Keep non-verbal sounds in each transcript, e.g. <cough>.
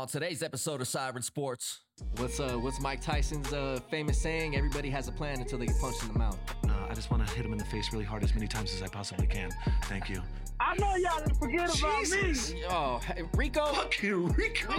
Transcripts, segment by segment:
On today's episode of Siren Sports, What's uh what's Mike Tyson's uh famous saying? Everybody has a plan until they get punched in the mouth. Uh, I just want to hit him in the face really hard as many times as I possibly can. Thank you. I know y'all didn't forget about me. Oh, hey, Rico. Fucking Rico.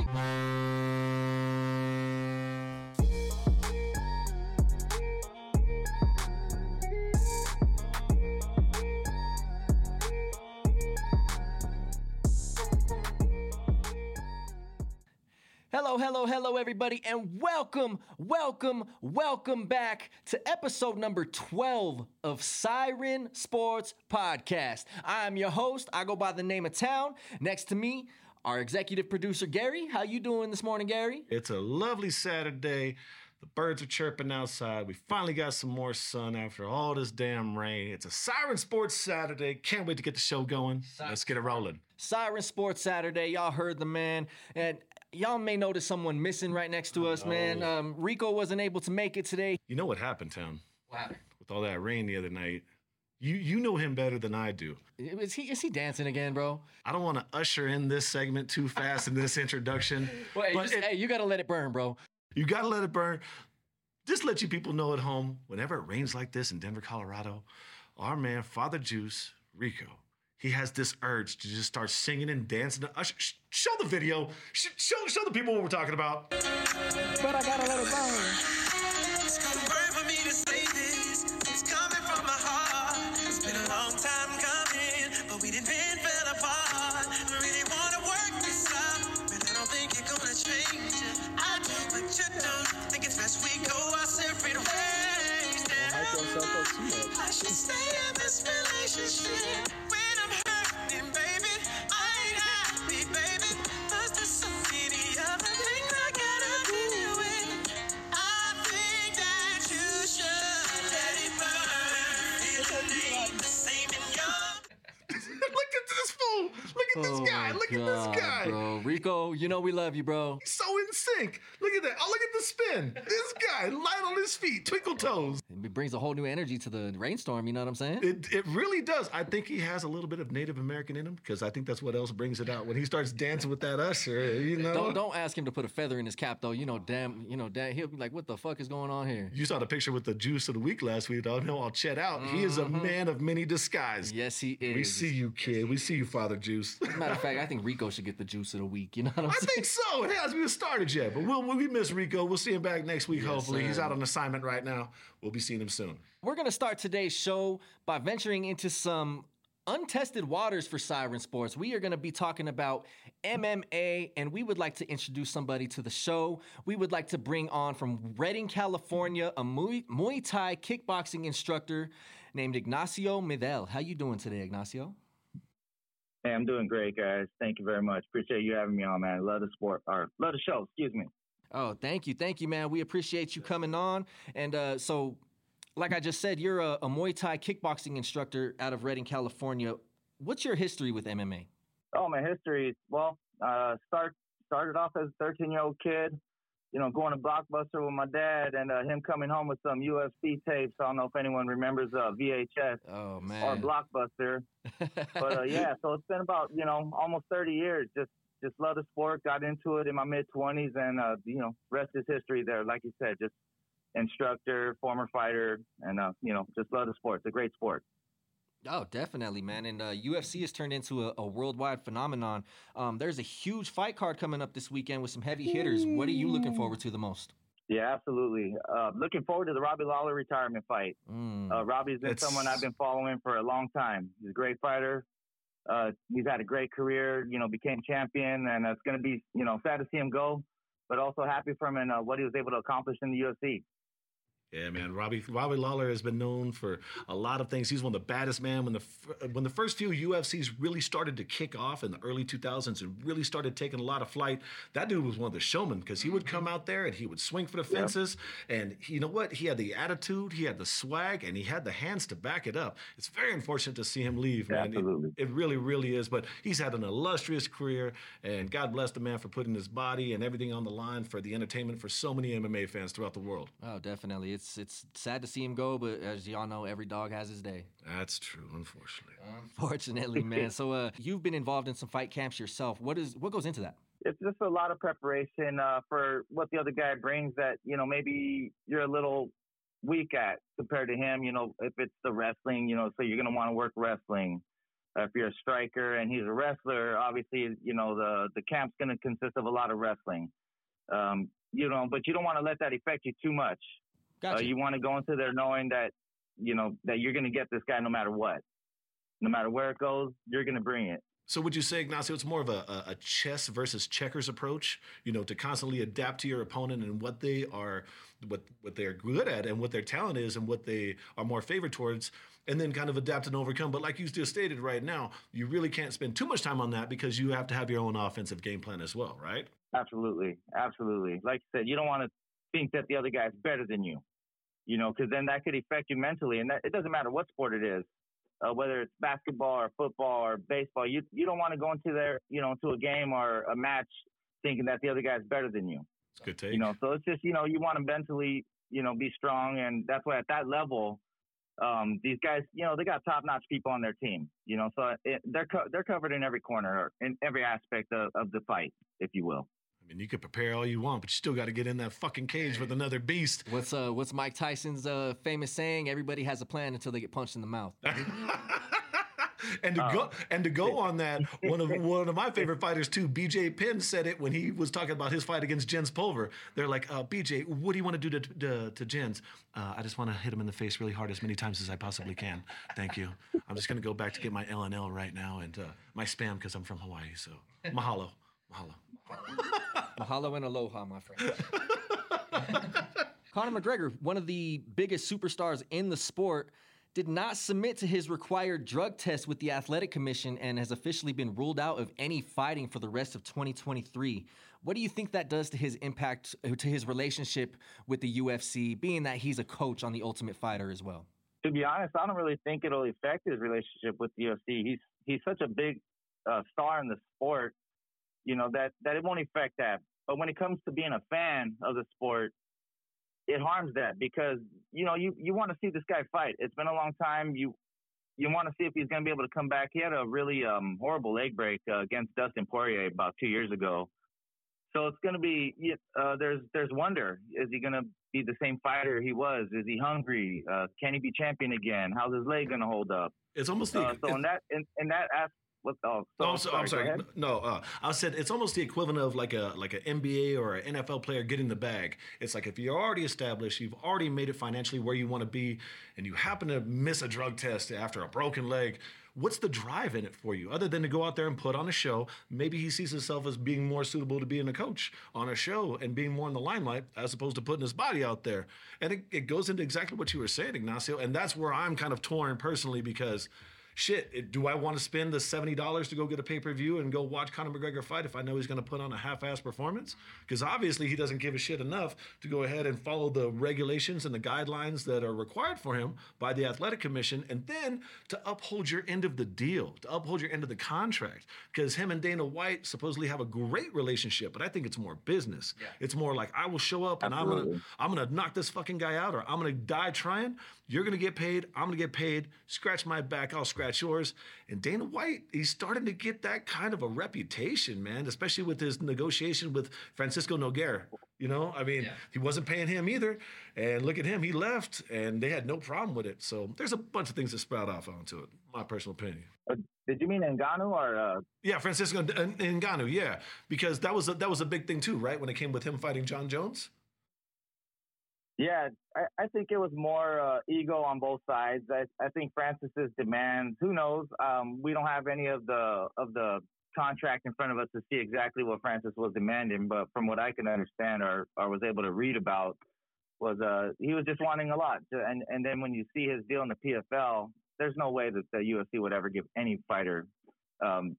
Hello, hello, hello, everybody, and welcome, welcome, welcome back to episode number 12 of Siren Sports Podcast. I'm your host. I go by the name of Town. Next to me, our executive producer, Gary. How you doing this morning, Gary? It's a lovely Saturday. The birds are chirping outside. We finally got some more sun after all this damn rain. It's a Siren Sports Saturday. Can't wait to get the show going. Let's get it rolling. Siren Sports Saturday. Y'all heard the man. And y'all may notice someone missing right next to us, man. Um, Rico wasn't able to make it today. You know what happened, Town? Wow. With all that rain the other night. You you know him better than I do. Is he, is he dancing again, bro? I don't want to usher in this segment too fast in this introduction. <laughs> Well, hey, just- it- hey, you gotta let it burn, bro. You gotta let it burn. Just let you people know at home, whenever it rains like this in Denver, Colorado, our man, Father Juice, Rico, he has this urge to just start singing and dancing. Uh, sh- sh- show the video. Sh- show, show the people what we're talking about. But I gotta let it burn. It's gonna burn for me to Rico, you know we love you, bro. So in sync. Look at that. Oh, look at the spin. This guy, light on his feet, twinkle toes. It brings a whole new energy to the rainstorm. You know what I'm saying? It, it really does. I think he has a little bit of Native American in him because I think that's what else brings it out when he starts dancing with that usher. You know, Don't don't ask him to put a feather in his cap though. You know, damn, you know, damn, he'll be like, "What the fuck is going on here?" You saw the picture with the juice of the week last week. Though. Know all Chet out. He is a mm-hmm. man of many disguises. Yes, he is. We see you, kid. We see you, Father Juice. Matter of fact, I think Rico should get the juice of the week. You know what I'm I saying? I think so. It hasn't even started yet, but we'll, we miss Rico. We'll see him back next week. hopefully, he's out on assignment right now. We'll be seeing him soon. We're gonna start today's show by venturing into some untested waters for Siren Sports. We are gonna be talking about MMA, and we would like to introduce somebody to the show. We would like to bring on from Redding, California, a Muay, Muay Thai kickboxing instructor named Ignacio Medel. How you doing today, Ignacio? Hey, I'm doing great, guys. Thank you very much. Appreciate you having me on, man. Love the sport, or love the show. Excuse me. Oh, thank you, thank you, man. We appreciate you coming on. And uh, so, like I just said, you're a, a Muay Thai kickboxing instructor out of Redding, California. What's your history with MMA? Oh, my history. Well, uh, start started off as a 13 year old kid. You know, going to Blockbuster with my dad, and uh, him coming home with some UFC tapes. I don't know if anyone remembers uh, VHS Oh or. Blockbuster, but uh, yeah. So it's been about you know almost 30 years. Just just love the sport. Got into it in my mid 20s, and uh, you know, rest is history. There, like you said, just instructor, former fighter, and uh, you know, just love the sport. It's a great sport. Oh, definitely, man. And uh, UFC has turned into a, a worldwide phenomenon. Um, there's a huge fight card coming up this weekend with some heavy hitters. What are you looking forward to the most? Yeah, absolutely. Uh, looking forward to the Robbie Lawler retirement fight. Mm. Uh, Robbie's been It's- someone I've been following for a long time. He's a great fighter. Uh, he's had a great career. You know, became champion, and it's going to be you know sad to see him go, but also happy for him and uh, what he was able to accomplish in the UFC. Yeah, man. Robbie Robbie Lawler has been known for a lot of things. He's one of the baddest man when the when the first few UFCs really started to kick off in the early 2000s and really started taking a lot of flight. That dude was one of the showmen because he would come out there and he would swing for the fences. And he, you know what? He had the attitude, he had the swag, and he had the hands to back it up. It's very unfortunate to see him leave, man. It- Absolutely. It, really, really is. But he's had an illustrious career, and God bless the man for putting his body and everything on the line for the entertainment for so many MMA fans throughout the world. Oh, definitely. It's it's it's sad to see him go, but as y'all know, every dog has his day. That's true, unfortunately. Unfortunately, <laughs> man. So, uh, you've been involved in some fight camps yourself. What is what goes into that? it's just a lot of preparation uh, for what the other guy brings that you know maybe you're a little weak at compared to him. You know, if it's the wrestling, you know, so you're gonna want to work wrestling. Uh, if you're a striker and he's a wrestler, obviously, you know the the camp's gonna consist of a lot of wrestling. Um, you know, but you don't want to let that affect you too much. Uh, you want to go into there knowing that you know that you're gonna get this guy no matter what, no matter where it goes, you're gonna bring it. So would you say, Ignacio, it's more of a, a, a chess versus checkers approach? You know, to constantly adapt to your opponent and what they are, what what they're good at, and what their talent is, and what they are more favored towards, and then kind of adapt and overcome. But like you just stated right now, you really can't spend too much time on that because you have to have your own offensive game plan as well, right? Absolutely, absolutely. Like you said, you don't want to think that the other guy's better than you, you know, because then that could affect you mentally. And that, it doesn't matter what sport it is, uh, whether it's basketball or football or baseball. You you don't want to go into there, you know, into a game or a match thinking that the other guy's better than you. It's good take. You know, so it's just you know you want to mentally you know be strong, and that's why at that level. Um, these guys, you know, they got top-notch people on their team. You know, so it, they're co- they're covered in every corner, or in every aspect of, of the fight, if you will. I mean, you could prepare all you want, but you still got to get in that fucking cage with another beast. What's uh what's Mike Tyson's uh famous saying? Everybody has a plan until they get punched in the mouth. <laughs> and to go and to go on that, one of <laughs> one of my favorite fighters too, BJ Penn said it when he was talking about his fight against Jens Pulver. They're like, uh, BJ, what do you want to do to to, to Jens? Uh, I just want to hit him in the face really hard as many times as I possibly can. Thank you. I'm just gonna go back to get my L&L right now and uh, my spam because I'm from Hawaii. So mahalo, mahalo. Mahalo and aloha, my friend. <laughs> Conor McGregor, one of the biggest superstars in the sport, did not submit to his required drug test with the Athletic Commission and has officially been ruled out of any fighting for the rest of 2023. What do you think that does to his impact, to his relationship with the UFC, being that he's a coach on The Ultimate Fighter as well? to be honest, I don't really think it'll affect his relationship with the UFC. He's he's such a big uh, star in the sport, you know that that it won't affect that. But when it comes to being a fan of the sport, it harms that because you know you you want to see this guy fight. It's been a long time. You you want to see if he's going to be able to come back. He had a really um, horrible leg break uh, against Dustin Poirier about two years ago. So it's going to be uh, there's there's wonder. Is he going to be the same fighter he was? Is he hungry? Uh, can he be champion again? How's his leg going to hold up? It's almost the. Uh, so in that in, in that what oh, so, Oh, I'm, so, I'm sorry. No, uh, I said it's almost the equivalent of like a like an NBA or an NFL player getting the bag. It's like if you're already established, you've already made it financially where you want to be, and you happen to miss a drug test after a broken leg. What's the drive in it for you, other than to go out there and put on a show? Maybe he sees himself as being more suitable to being a coach on a show and being more in the limelight as opposed to putting his body out there. And it, it goes into exactly what you were saying, Ignacio. And that's where I'm kind of torn personally because shit, do I want to spend the $70 to go get a pay per view and go watch Conor McGregor fight if I know he's going to put on a half ass performance? Because obviously he doesn't give a shit enough to go ahead and follow the regulations and the guidelines that are required for him by the Athletic Commission and then to uphold your end of the deal, to uphold your end of the contract. Because him and Dana White supposedly have a great relationship, but I think it's more business. It's more like I will show up and I'm going to I'm gonna knock this fucking guy out, or I'm gonna die trying. You're gonna get paid. I'm gonna get paid. Scratch my back, I'll scratch yours. And Dana White, he's starting to get that kind of a reputation, man, especially with his negotiation with Francisco Noguera. You know, I mean, he wasn't paying him either. And look at him, he left, and they had no problem with it. So there's a bunch of things that sprout off onto it. My personal opinion. Uh, did you mean Ngannou or uh, Yeah, Francisco N- Ngannou, yeah, because that was a, that was a big thing too, right? When it came with him fighting Jon Jones. Yeah, I, I think it was more uh, ego on both sides. I, I think Francis's demands. Who knows? Um, we don't have any of the of the contract in front of us to see exactly what Francis was demanding. But from what I can understand or or was able to read about, was uh he was just wanting a lot. And and then when you see his deal in the PFL, there's no way that the UFC would ever give any fighter um,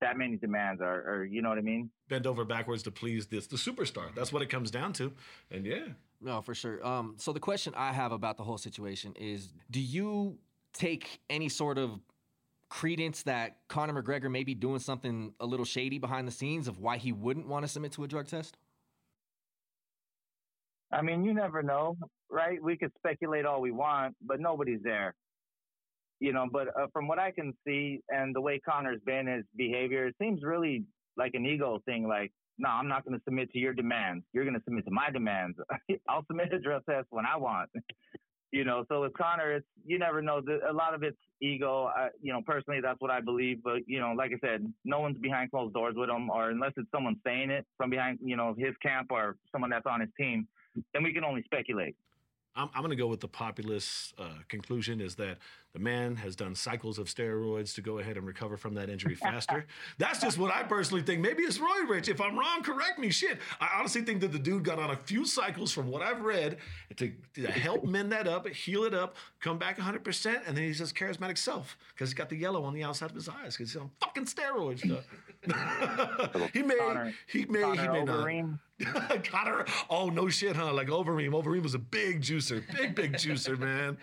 that many demands. Or, or you know what I mean? bend over backwards to please this the superstar. That's what it comes down to. And yeah, No, for sure. Um, so the question I have about the whole situation is: Do you take any sort of credence that Conor McGregor may be doing something a little shady behind the scenes of why he wouldn't want to submit to a drug test? I mean, you never know, right? We could speculate all we want, but nobody's there. You know, but uh, from what I can see and the way Connor's been, his behavior, it seems really like an ego thing. Like, no, I'm not going to submit to your demands. You're going to submit to my demands. <laughs> I'll submit a drug test when I want. you know, so with Conor, it's you never know. A lot of it's ego. I, you know, personally, that's what I believe. But you know, like I said, no one's behind closed doors with him, or unless it's someone saying it from behind, you know, his camp or someone that's on his team, then we can only speculate. I'm, I'm going to go with the populist uh, conclusion is that the man has done cycles of steroids to go ahead and recover from that injury faster. <laughs> That's just what I personally think. Maybe it's Roy Rich. If I'm wrong, correct me. Shit. I honestly think that the dude got on a few cycles from what I've read to, to help mend that up, heal it up, come back 100%, and then he's his charismatic self because he's got the yellow on the outside of his eyes because he's on fucking steroids. <laughs> <laughs> he may, Connor- he may, he Connor may not. <laughs> Overeem. her. oh no shit, huh? Like Overeem. Overeem was a big juicer, big big juicer, <laughs> man.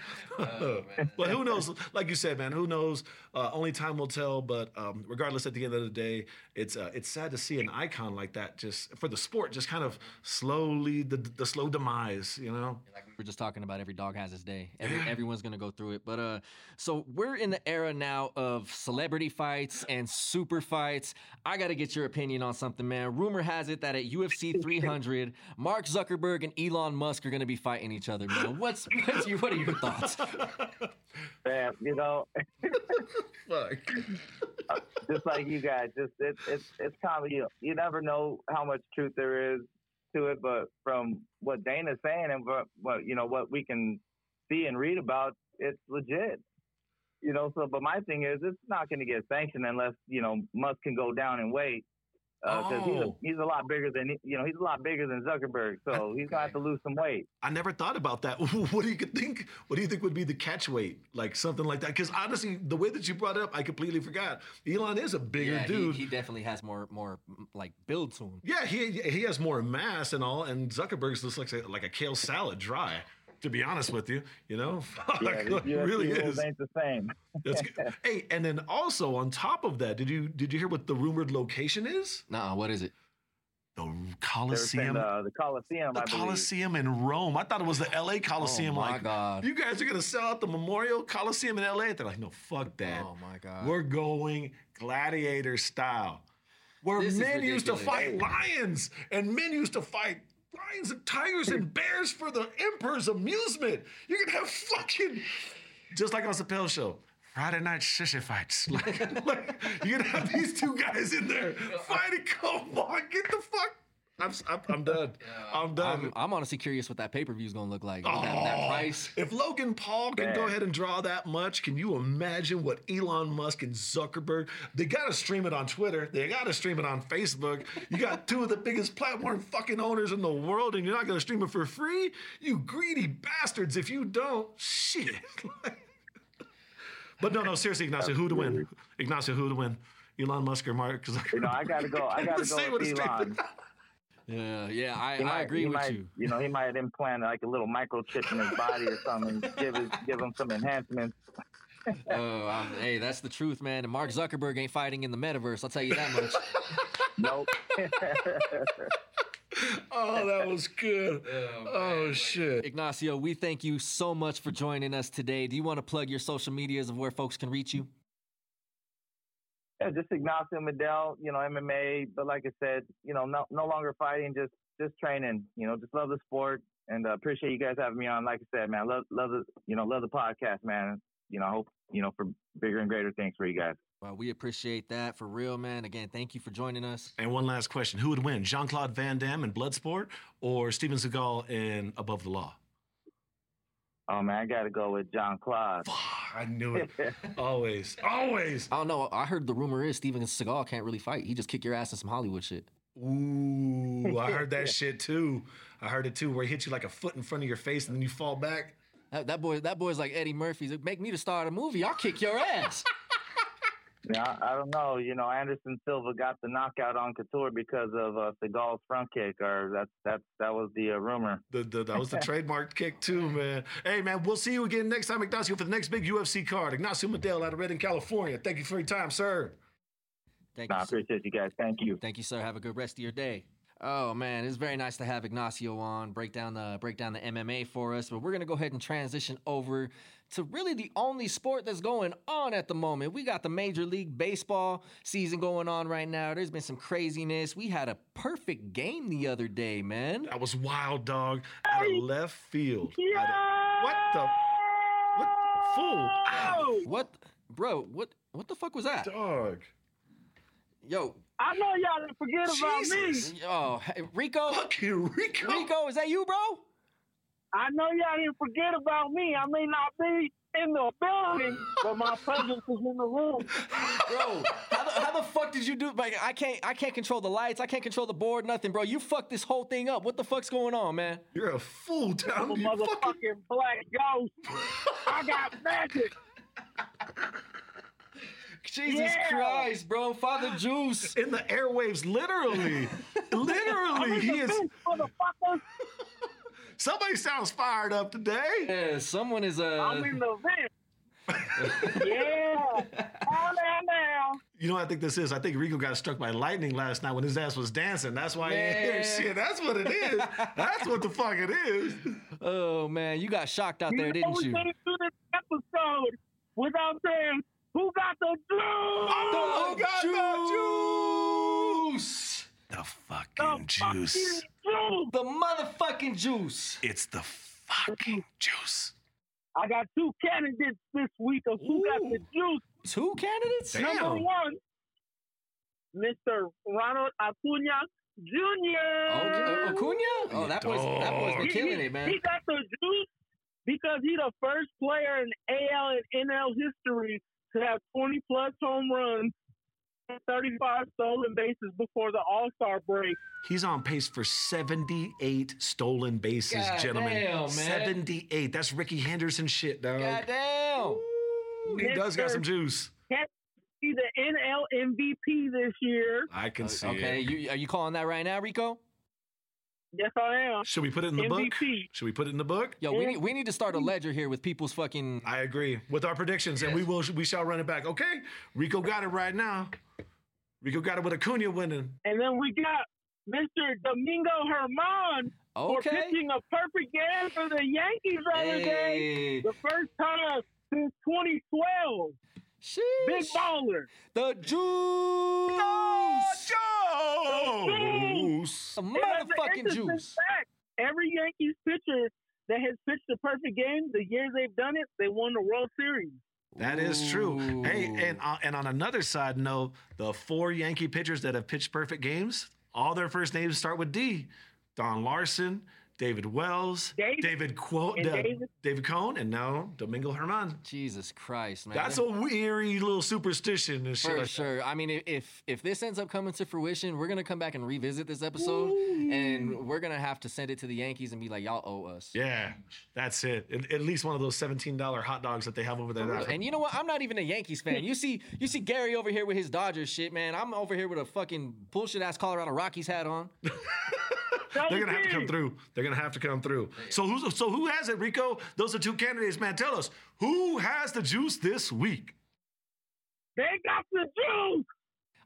but who knows? Like you said, man, who knows? Uh, only time will tell. But um, regardless, at the end of the day, it's uh, it's sad to see an icon like that just for the sport, just kind of slowly the the slow demise. You know? like were just talking about every dog has his day. Every, everyone's gonna go through it. But uh so we're in the era now of celebrity fights and super fights. I gotta get your opinion on something man. Rumor has it that at ufc 300 mark zuckerberg and elon musk are gonna be fighting each other man. What's, <laughs> what's your, what are your thoughts? <laughs> Man, you know, <laughs> Fuck. just like you guys, just it's it's it's kind of you. You never know how much truth there is to it, but from what Dana's saying and what, what you know what we can see and read about, it's legit. You know, so but my thing is, it's not going to get sanctioned unless you know Musk can go down and weight Uh, because he's a, Oh. he's a lot bigger than you know he's a lot bigger than Zuckerberg, so he's gonna have to lose some weight. I never thought about that. <laughs> What do you think? What do you think would be the catch weight, like something like that? Because honestly, the way that you brought it up, I completely forgot. Elon is a bigger yeah, dude. He, he definitely has more more like build to him Yeah, he he has more mass and all, and Zuckerberg's looks like a, like a kale salad dry. To be honest with you, you know, <laughs> Yeah, Like, the it UFC really rules is. ain't the same. That's good. <laughs> hey, and then also on top of that, did you did you hear what the rumored location is? nah what is it The They were saying Coliseum. the, the Coliseum, The I believe. Coliseum in Rome. I thought it was the LA Coliseum. oh my like, god you guys are gonna sell out the Memorial Coliseum in LA? They're like, no, fuck that. oh my god We're going gladiator style. Where This men used to fight lions and men used to fight lions and tigers and bears for the emperor's amusement. You're gonna have fucking just like on Chappelle's show. Friday night sissy fights. <laughs> Like, like, you're gonna have these two guys in there <laughs> fighting. Come on, get the fuck. I'm, I'm, I'm done. <laughs> I'm done. I'm, I'm honestly curious what that pay-per-view is gonna look like that, that Oh, price If Logan Paul can go ahead and draw that much, can you imagine what Elon Musk and Zuckerberg? They got to stream it on Twitter. They got to stream it on Facebook. You got two of the biggest platform fucking owners in the world, and you're not going to stream it for free? You greedy bastards! If you don't, shit. <laughs> but no, no, seriously, Ignacio, who to win? Ignacio, who to win? Elon Musk or Mark Zuckerberg? You know, I gotta go. I <laughs> gotta Say go what with a straight- Elon. Yeah, yeah, I, He I might- agree he with might, you. You know, he might implant like a little microchip in his body or something, give his, give him some enhancements. <laughs> Oh, um, hey, that's the truth, man. And Mark Zuckerberg ain't fighting in the metaverse. I'll tell you that much. <laughs> Nope. <laughs> Oh, that was good. Oh, shit. Ignacio, we thank you so much for joining us today. Do you want to plug your social medias of where folks can reach you? Yeah, just Ignacio Medel, you know, MMA. But like I said, you know, no, no longer fighting, just just training. You know, just love the sport and uh, appreciate you guys having me on. Like I said, man, love love the you know love the podcast, man. You know, I hope you know for bigger and greater things for you guys. Well, we appreciate that for real, man. Again, thank you for joining us. And one last question: Who would win, Jean Claude Van Damme in Bloodsport or Steven Seagal in Above the Law? Oh man, I got to go with John Claude. Fuck, I knew it. always, always. I don't know. I heard the rumor is Steven Seagal can't really fight. He just kick your ass in some Hollywood shit. Ooh, I heard that <laughs> shit too. I heard it too, where he hits you like a foot in front of your face and then you fall back. That, that boy, that boy's like Eddie Murphy. He's like, Make me the star of the movie. I'll kick your ass. <laughs> Yeah, I, I don't know. You know, Anderson Silva got the knockout on Couture because of uh, Seagal's front kick, or that's that's that was the uh, rumor. The, the, that was the <laughs> trademark kick too, man. Hey, man, we'll see you again next time, Ignacio, for the next big UFC card. Ignacio Medel out of Redding, California. Thank you for your time, sir. Thank No, I you. sir. appreciate you guys. Thank you. Thank you, sir. Have a good rest of your day. Oh man, it's very nice to have Ignacio on break down the break down the MMA for us. But we're gonna go ahead and transition over to really the only sport that's going on at the moment. We got the Major League Baseball season going on right now. There's been some craziness. We had a perfect game the other day, man. That was wild, dog. Out of left field. Yeah. Out of- what the? What? Fool. Ow. What, bro? What? What the fuck was that? Dog. Yo, I know y'all didn't forget about me. oh, hey, Rico, Fucking Rico. Rico, is that you, bro? I know y'all didn't forget about me. I may not be in the building, but my presence is in the room. Bro, how the, how the fuck did you do? Like, I can't, I can't control the lights. I can't control the board. Nothing, bro. You fucked this whole thing up. What the fuck's going on, man? You're a fool, I'm a Tom. You fucking. black ghost. I got magic. <laughs> Jesus Yeah. Christ, bro. Father Juice. In the airwaves, literally. <laughs> literally. He is. bench, motherfuckers. Somebody sounds fired up today. Yeah, someone is I'm uh. in the vent. <laughs> yeah. All down now. You know what I think this is? I think Rico got struck by lightning last night when his ass was dancing. That's why he ain't hear shit. That's what it is. That's what the fuck it is. Oh man, you got shocked out there, you know didn't we you? couldn't do this episode without saying, who got the juice? Oh, got the juice. The The fucking fucking juice. The motherfucking juice. It's the fucking juice. I got two candidates this week of who got the juice. Two candidates? Damn. Number one, Mr. Ronald Acuna Jr. Okay, uh, Acuna? Oh, that boy's that boy's been He- killing he, it, man. He got the juice because he's the first player in AL and NL history to have 20 plus home runs and 35 stolen bases before the All Star break. He's on pace for 78 stolen bases, God gentlemen. damn, man. 78. That's Rickey Henderson shit, dog. Goddamn. He does got some juice. He's the NL MVP this year. I can see Okay, it. you, are you calling that right now, Rico? Yes, I am. Should we put it in the book? MVP. Should we put it in the book? Yo, we need mm. we need to start a ledger here with people's fucking. I agree with our predictions, and we will we shall run it back. Okay, Rico got it right now. Rico got it with Acuna winning. And then we got Mr. Domingo Germán for Okay. pitching a perfect game for the Yankees the other day. The first time since 2012. Big baller. The juice. Juice. The And that's an motherfucking juice. fact. Every Yankees pitcher that has pitched a perfect game, the years they've done it, they won the World Series. That is true. Hey, and uh, and on another side note, the four Yankee pitchers that have pitched perfect games, all their first names start with D. Don Larsen, David Wells, David. David Quo, And Da- David. David Cone, and now Domingo Germán. Jesus Christ, man. That's a weary little superstition and shit. For like that. sure. I mean, if- if if this ends up coming to fruition, we're gonna come back and revisit this episode, and we're gonna have to send it to the Yankees and be like, y'all owe us. Yeah, that's it. At, at least one of those seventeen dollar hot dogs that they have over there. that- And you know what? I'm not even a Yankees fan. You see, you see Gary over here with his Dodgers shit, man. I'm over here with a fucking bullshit ass Colorado Rockies hat on. <laughs> They're gonna have to come through. They're gonna have to come through. So who's so who has it, Rico? Those are two candidates, man. Tell us who has the juice this week. They got the juice.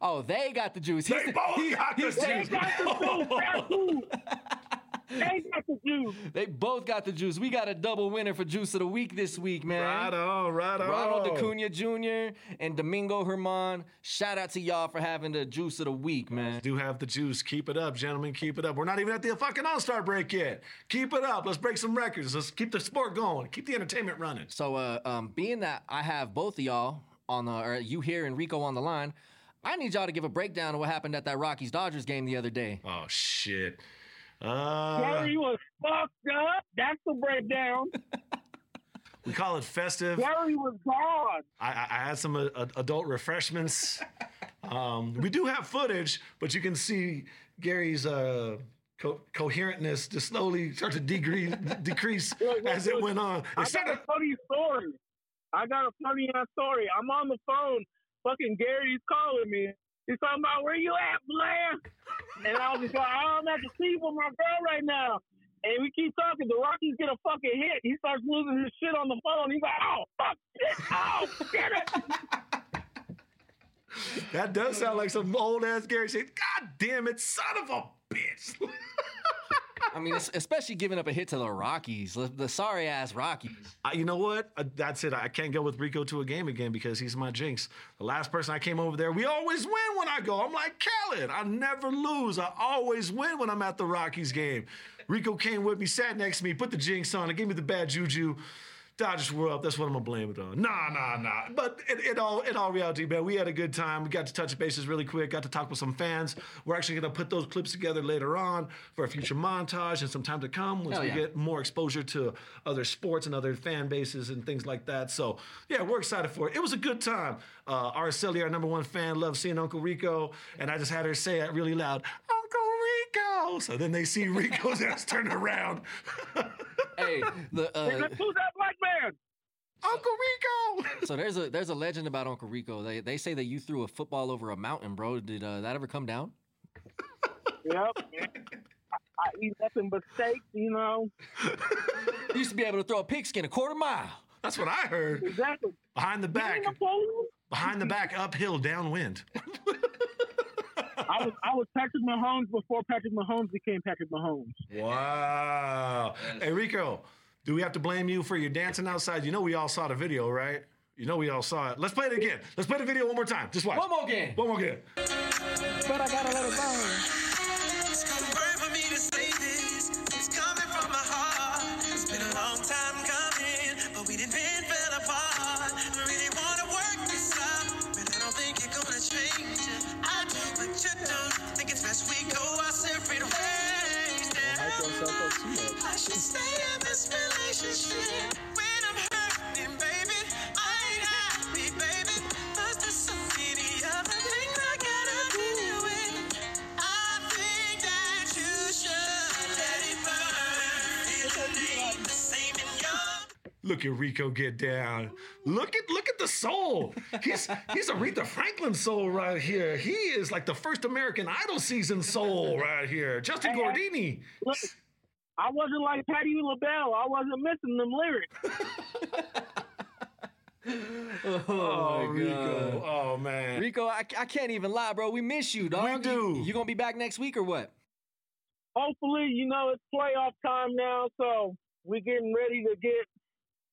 Oh, they got the juice. They both got the he's juice. They got the juice. <laughs> That's who. They got the juice. They both got the juice. We got a double winner for Juice of the Week this week, man. Right on, right on. Ronald Acuna Jr. and Domingo Germán. Shout out to y'all for having the Juice of the Week, man. Do have the juice. Keep it up, gentlemen. Keep it up. We're not even at the fucking All Star break yet. Keep it up. Let's break some records. Let's keep the sport going. Keep the entertainment running. So, uh, um, being that I have both of y'all on the, or you here and Rico on the line, I need y'all to give a breakdown of what happened at that Rockies Dodgers game the other day. Oh shit. Uh, Gary was fucked up. That's the breakdown. <laughs> we call it festive. Gary was gone. I, I had some uh, uh, adult refreshments. Um, we do have footage, but you can see Gary's uh, co- coherentness just slowly start to decrease, decrease <laughs> Look, look, as it went on. I It got a funny story. I got a funny ass story. I'm on the phone. Fucking Gary's calling me. He's talking about where you at, Blair? And I was just like, I'm at the sea with my girl right now. And we keep talking. The Rockies get a fucking hit. He starts losing his shit on the phone. He's like, oh, fuck, shit, oh, it. <laughs> that does sound like some old ass Gary shit. God damn it, son of a bitch. <laughs> I mean, especially giving up a hit to the Rockies, the, sorry ass Rockies. You know what? Uh, that's it. I can't go with Rico to a game again because he's my jinx. The last person I came over there, we always win when I go. I'm like Khaled. I never lose. I always win when I'm at the Rockies game. Rico came with me, sat next to me, put the jinx on, and gave me the bad juju. Dodgers were up. That's what I'm gonna blame it on. Nah, nah, nah. But in, in all in all reality, man, we had a good time. We got to touch bases really quick. Got to talk with some fans. We're actually gonna put those clips together later on for a future montage and some time to come once Hell we yeah. get more exposure to other sports and other fan bases and things like that. So yeah, we're excited for it. It was a good time. Uh, Araceli, our number one fan, loves seeing Uncle Rico, and I just had her say it really loud, Uncle Rico. So then they see Rico's <laughs> ass turn around. Hey, the <laughs> uh, Who's that black man? Uncle Rico. so there's a there's a legend about Uncle Rico. They they say that you threw a football over a mountain, bro. Did uh, that ever come down? Yep. I, I eat nothing but steak, you know. You used to be able to throw a pigskin a quarter mile. That's what I heard. Exactly. Behind the back, behind the back, uphill, downwind. <laughs> I was I was Patrick Mahomes before Patrick Mahomes became Patrick Mahomes. Wow. Hey, Rico, do we have to blame you for your dancing outside? You know we all saw the video, right? You know we all saw it. Let's play it again. Let's play the video one more time. Just watch. One more game. One more game. But I gotta let it burn. Look at Rico get down. Look at look at the soul. He's he's Aretha Franklin soul right here. He is like the first American Idol season soul right here. Justin Hey, hey. Guarini. Look, I wasn't like Patti LaBelle. I wasn't missing them lyrics. <laughs> Oh, oh Rico. Oh man. Rico, I, I can't even lie, bro. We miss you, dog. We do. You, you gonna be back next week or what? Hopefully, you know it's playoff time now, so we're getting ready to get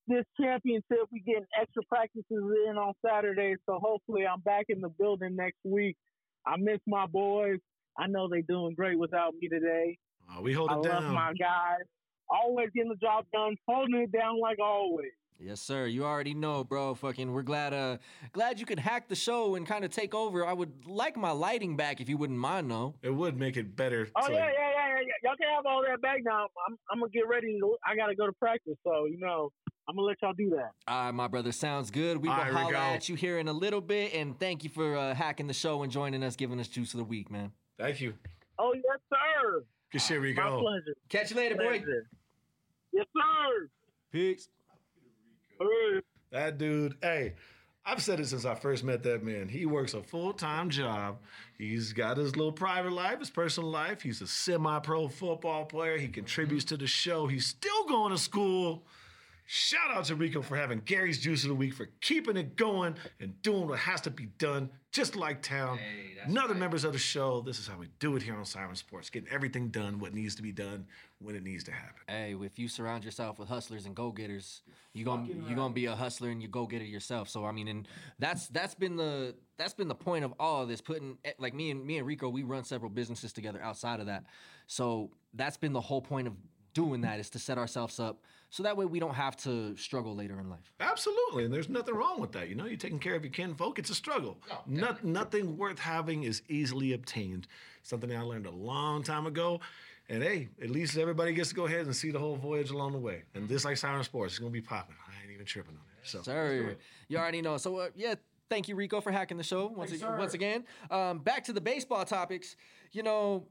this championship. We getting extra practices in on Saturday, so hopefully I'm back in the building next week. I miss my boys. I know they're doing great without me today. Oh, we hold I it love down. my guys. Always getting the job done, holding it down like always. Yes, sir. You already know, bro. Fucking, we're glad. Uh, glad you could hack the show and kind of take over. I would like my lighting back if you wouldn't mind, though. It would make it better. Oh yeah, yeah, yeah, yeah, yeah. Y'all can have all that back now. I'm, I'm gonna get ready. To, I gotta go to practice, so you know I'm gonna let y'all do that. All right, my brother. Sounds good. We will All right, holler Rico. at you here in a little bit, and thank you for uh, hacking the show and joining us, giving us juice of the week, man. Thank you. Oh yes, sir. Good shit, My Rico. pleasure. Catch you later, boy. Pleasure. Yes, sir. Peace. Hey. That dude, hey, I've said it since I first met that man. He works a full time job. He's got his little private life, his personal life. He's a semi pro football player. He contributes mm-hmm. to the show. He's still going to school. Shout out to Rico for having Gary's Juice of the Week, for keeping it going and doing what has to be done, just like Town. Another members of the show. This is how we do it here on Siren Sports, getting everything done, what needs to be done, when it needs to happen. Hey, if you surround yourself with hustlers and go-getters, you gonna you gonna be a hustler and you go-getter yourself. So I mean, and that's that's been the that's been the point of all of this. Putting eh, like me and me and Rico, we run several businesses together outside of that. So that's been the whole point of doing that is to set ourselves up so that way we don't have to struggle later in life. Absolutely, and there's nothing wrong with that. You know, you're taking care of your kinfolk. It's a struggle. No, nothing worth having is easily obtained. Something I learned a long time ago. And hey, at least everybody gets to go ahead and see the whole voyage along the way. And this, like Siren Sports, it's gonna be popping. I ain't even tripping on it. So, Sir, you already know. So uh, yeah, thank you, Rico, for hacking the show once, ag- once again. Um, back to the baseball topics. You know,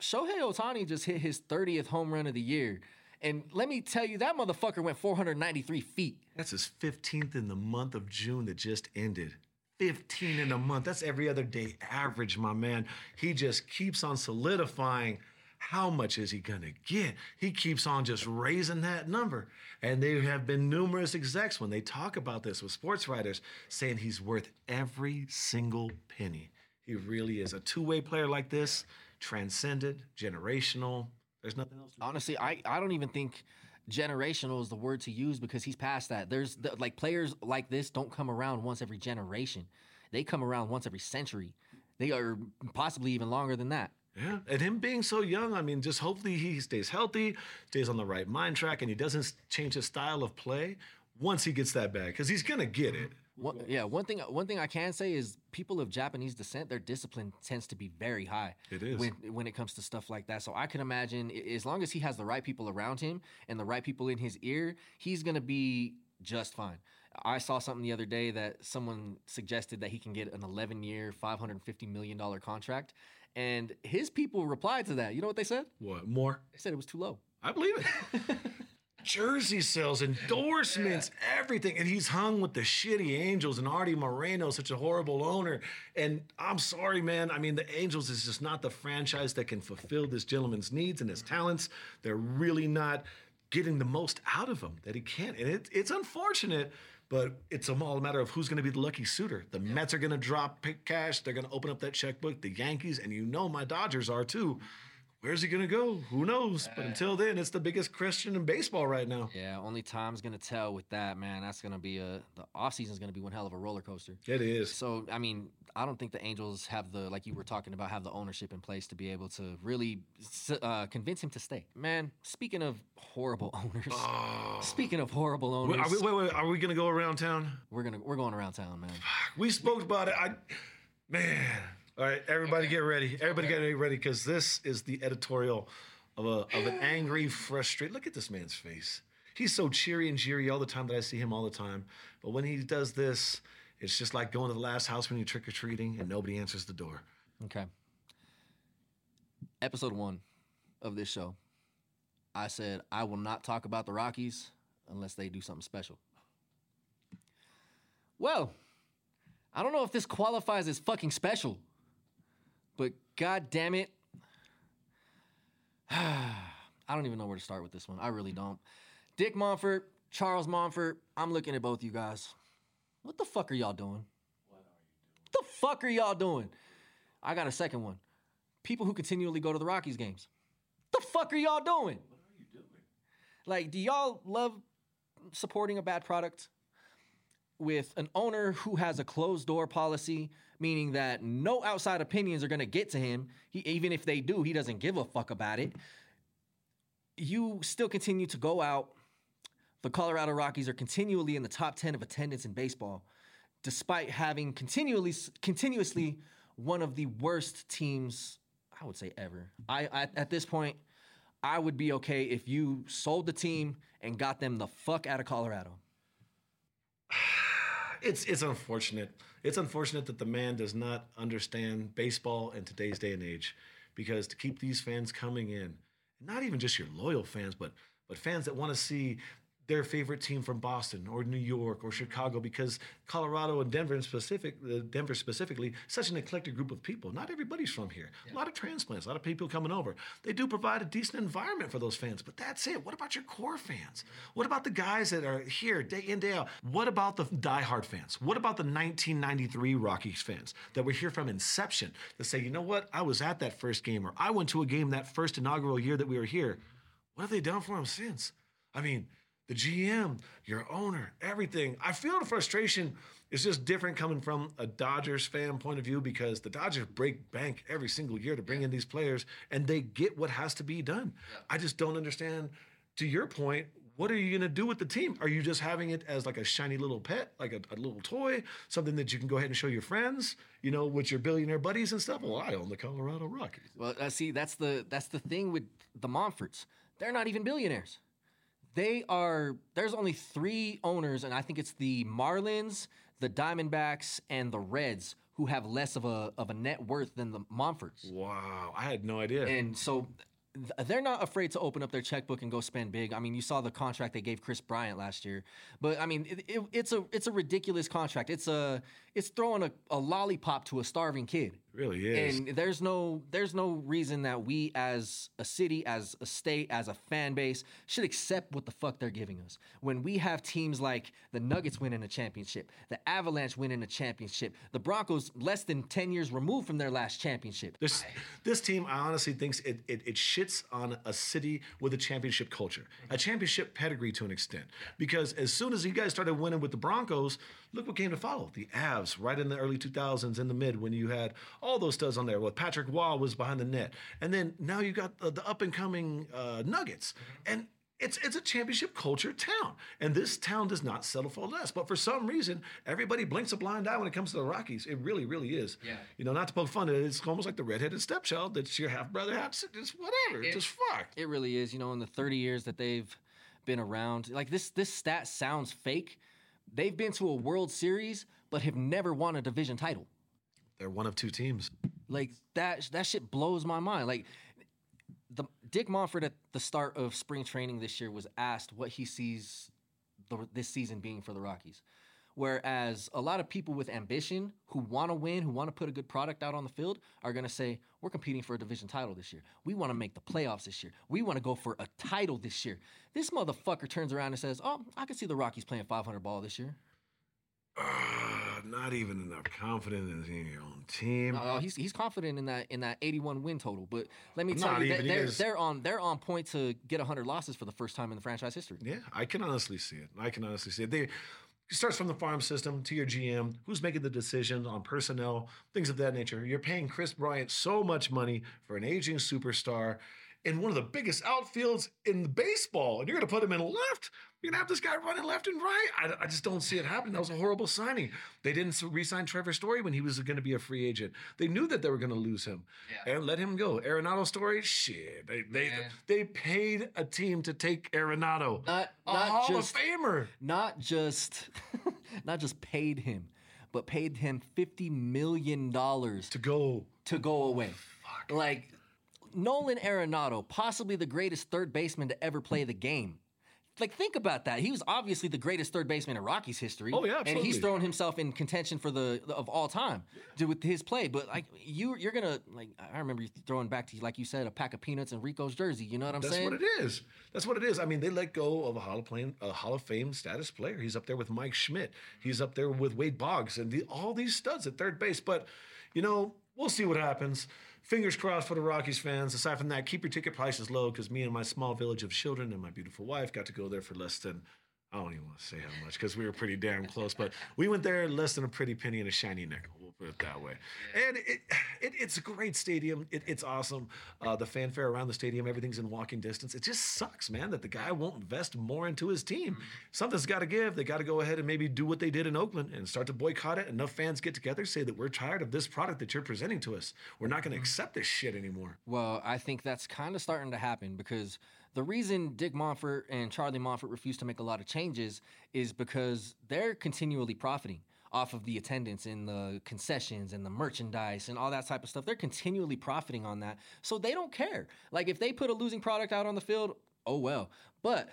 Shohei Ohtani just hit his 30th home run of the year. And let me tell you, that motherfucker went 493 feet. that's his 15th in the month of June that just ended. 15 in a month. That's every other day average, my man. He just keeps on solidifying. How much is he gonna get? He keeps on just raising that number. And there have been numerous execs when they talk about this with sports writers saying he's worth every single penny. He really is. A two way player like this, transcendent, generational, There's nothing else. To Honestly, I, I don't even think generational is the word to use because he's past that. There's the, like players like this don't come around once every generation. They come around once every century. They are possibly even longer than that. Yeah, and him being so young, I mean, just hopefully he stays healthy, stays on the right mind track, and he doesn't change his style of play once he gets that bag, because he's gonna get it. One, yeah, one thing one thing I can say is people of Japanese descent, their discipline tends to be very high. It is. when when it comes to stuff like that. So I can imagine as long as he has the right people around him and the right people in his ear, he's gonna be just fine. I saw something the other day that someone suggested that he can get an 11 year, 550 million dollar contract, and his people replied to that. You know what they said? What more? They said it was too low. I believe it. <laughs> Jersey sales, endorsements, everything. And he's hung with the shitty Angels and Arte Moreno, such a horrible owner. And I'm sorry, man. I mean, the Angels is just not the franchise that can fulfill this gentleman's needs and his talents. They're really not getting the most out of him that he can. And it, it's unfortunate, but it's a all a matter of who's going to be the lucky suitor. The Mets are going to drop pick cash. They're going to open up that checkbook. The Yankees, and you know my Dodgers are too. Where's he gonna go? Who knows? But until then, it's the biggest question in baseball right now. Yeah, only time's gonna tell with that, man. That's gonna be a the offseason's gonna be one hell of a roller coaster. It is. So I mean, I don't think the Angels have the like you were talking about have the ownership in place to be able to really uh, convince him to stay. Man, speaking of horrible <laughs> owners, speaking of horrible Wait, owners, Are we, wait, wait, are we gonna go around town? we're gonna we're going around town, man. We spoke about it. I, man. All right, everybody get ready. Everybody get ready because this is the editorial of a of an angry, frustrated. Look at this man's face. He's so cheery and cheery all the time that I see him all the time. But when he does this, it's just like going to the last house when you're trick or treating and nobody answers the door. Okay. Episode one of this show, I said I will not talk about the Rockies unless they do something special. Well, I don't know if this qualifies as fucking special, but god damn it. <sighs> I don't even know where to start with this one. I really don't. Dick Monfort, Charles Monfort, I'm looking at both you guys. What the fuck are y'all doing? What are you? the fuck are y'all doing? I got a second one. People who continually go to the Rockies games. The fuck are y'all doing? What are you doing? Like, do y'all love supporting a bad product with an owner who has a closed door policy, meaning that no outside opinions are gonna get to him. He, even if they do, he doesn't give a fuck about it. You still continue to go out. The Colorado Rockies are continually in the top 10 of attendance in baseball despite having continually continuously one of the worst teams I would say ever. I, I at this point I would be okay if you sold the team and got them the fuck out of Colorado. <sighs> <sighs> It's it's unfortunate. It's unfortunate that the man does not understand baseball in today's day and age, because to keep these fans coming in, not even just your loyal fans, but but fans that want to see their favorite team from Boston or New York or Chicago, because Colorado and Denver in specific, uh, Denver specifically, such an eclectic group of people. Not everybody's from here. A lot of transplants, a lot of people coming over. They do provide a decent environment for those fans, but that's it. What about your core fans? What about the guys that are here day in day out? What about the diehard fans? What about the 1993 Rockies fans that were here from inception that say, you know what, I was at that first game or I went to a game that first inaugural year that we were here. What have they done for them since? I mean, the GM, your owner, everything. I feel the frustration is just different coming from a Dodgers fan point of view because the Dodgers break bank every single year to bring in these players and they get what has to be done. I just don't understand, to your point, what are you going to do with the team? Are you just having it as like a shiny little pet, like a, a little toy, something that you can go ahead and show your friends, you know, with your billionaire buddies and stuff? Well, I own the Colorado Rockies. Well, uh, see, that's the that's the thing with the Monforts. They're not even billionaires. They are. There's only three owners, and I think it's the Marlins, the Diamondbacks, and the Reds who have less of a of a net worth than the Monforts. Wow, I had no idea. And so they're not afraid to open up their checkbook and go spend big. I mean, you saw the contract they gave Kris Bryant last year, but I mean, it, it, it's a it's a ridiculous contract. It's a it's throwing a, a lollipop to a starving kid. really is. And there's no there's no reason that we as a city, as a state, as a fan base should accept what the fuck they're giving us. When we have teams like the Nuggets winning a championship, the Avalanche winning a championship, the Broncos less than 10 years removed from their last championship. This this team, I honestly think it, it it shits sits on a city with a championship culture, a championship pedigree to an extent. Because as soon as you guys started winning with the Broncos, look what came to follow. The Avs, right in the early 2000s, in the mid, when you had all those studs on there. Well, Patrick Roy was behind the net. And then now you got the, the up and coming uh, Nuggets. And it's it's a championship culture town, and this town does not settle for less. But for some reason, everybody blinks a blind eye when it comes to the Rockies. It really, really is. Yeah. You know, not to poke fun at it, it's almost like the redheaded stepchild that's your half brother, half sister. It's whatever. It- just fuck. It really is. You know, in the 30 years that they've been around, like this this stat sounds fake. They've been to a World Series, but have never won a division title. They're one of two teams. Like that that shit blows my mind. Like the Dick Monfort at the start of spring training this year was asked what he sees the, this season being for the Rockies. Whereas a lot of people with ambition who want to win, who want to put a good product out on the field, are going to say, We're competing for a division title this year. We want to make the playoffs this year. We want to go for a title this year. This motherfucker turns around and says, Oh, I can see the Rockies playing 500 ball this year. <sighs> Not even enough confidence in your own team. Uh, he's he's confident in that in that 81 win total. But let me tell Not you, they, even, he they're, is- they're on they're on point to get 100 losses for the first time in the franchise history. Yeah, I can honestly see it. I can honestly see it. They, it starts from the farm system to your GM, who's making the decisions on personnel, things of that nature. You're paying Kris Bryant so much money for an aging superstar in one of the biggest outfields in baseball, and you're going to put him in left. You're going to have this guy running left and right. I, I just don't see it happening. That was a horrible signing. They didn't re-sign Trevor Story when he was going to be a free agent. They knew that they were going to lose him and let him go. Arenado Story, shit. They they Man. they paid a team to take Arenado Not a not Hall just of Famer. not just <laughs> not just paid him, but paid him 50 million dollars To go. to go away. Like Nolan Arenado, possibly the greatest third baseman to ever play the game. Like think about that. He was obviously the greatest third baseman in Rockies history. Oh, yeah, absolutely. and he's thrown himself in contention for the of all time to- with his play. But like you, you're gonna like I remember you throwing back to like you said a pack of peanuts in Rico's jersey. You know what I'm That's saying? That's what it is. That's what it is. I mean, they let go of a Hall of Fame, a Hall of Fame status player. He's up there with Mike Schmidt. He's up there with Wade Boggs and the, all these studs at third base. But you know, we'll see what happens. Fingers crossed for the Rockies fans. Aside from that, keep your ticket prices low because me and my small village of children and my beautiful wife got to go there for less than. I don't even want to say how much because we were pretty damn close, but we went there less than a pretty penny and a shiny nickel. We'll put it that way. And it, it it's a great stadium. It, it's awesome. Uh, the fanfare around the stadium, everything's in walking distance. It just sucks, man, that the guy won't invest more into his team. Something's got to give. They got to go ahead and maybe do what they did in Oakland and start to boycott it. Enough fans get together, say that we're tired of this product that you're presenting to us. We're not going to accept this shit anymore. Well, I think that's kind of starting to happen because the reason Dick Monfort and Charlie Monfort refuse to make a lot of changes is because they're continually profiting off of the attendance and the concessions and the merchandise and all that type of stuff. They're continually profiting on that. So they don't care. Like if they put a losing product out on the field, oh well. But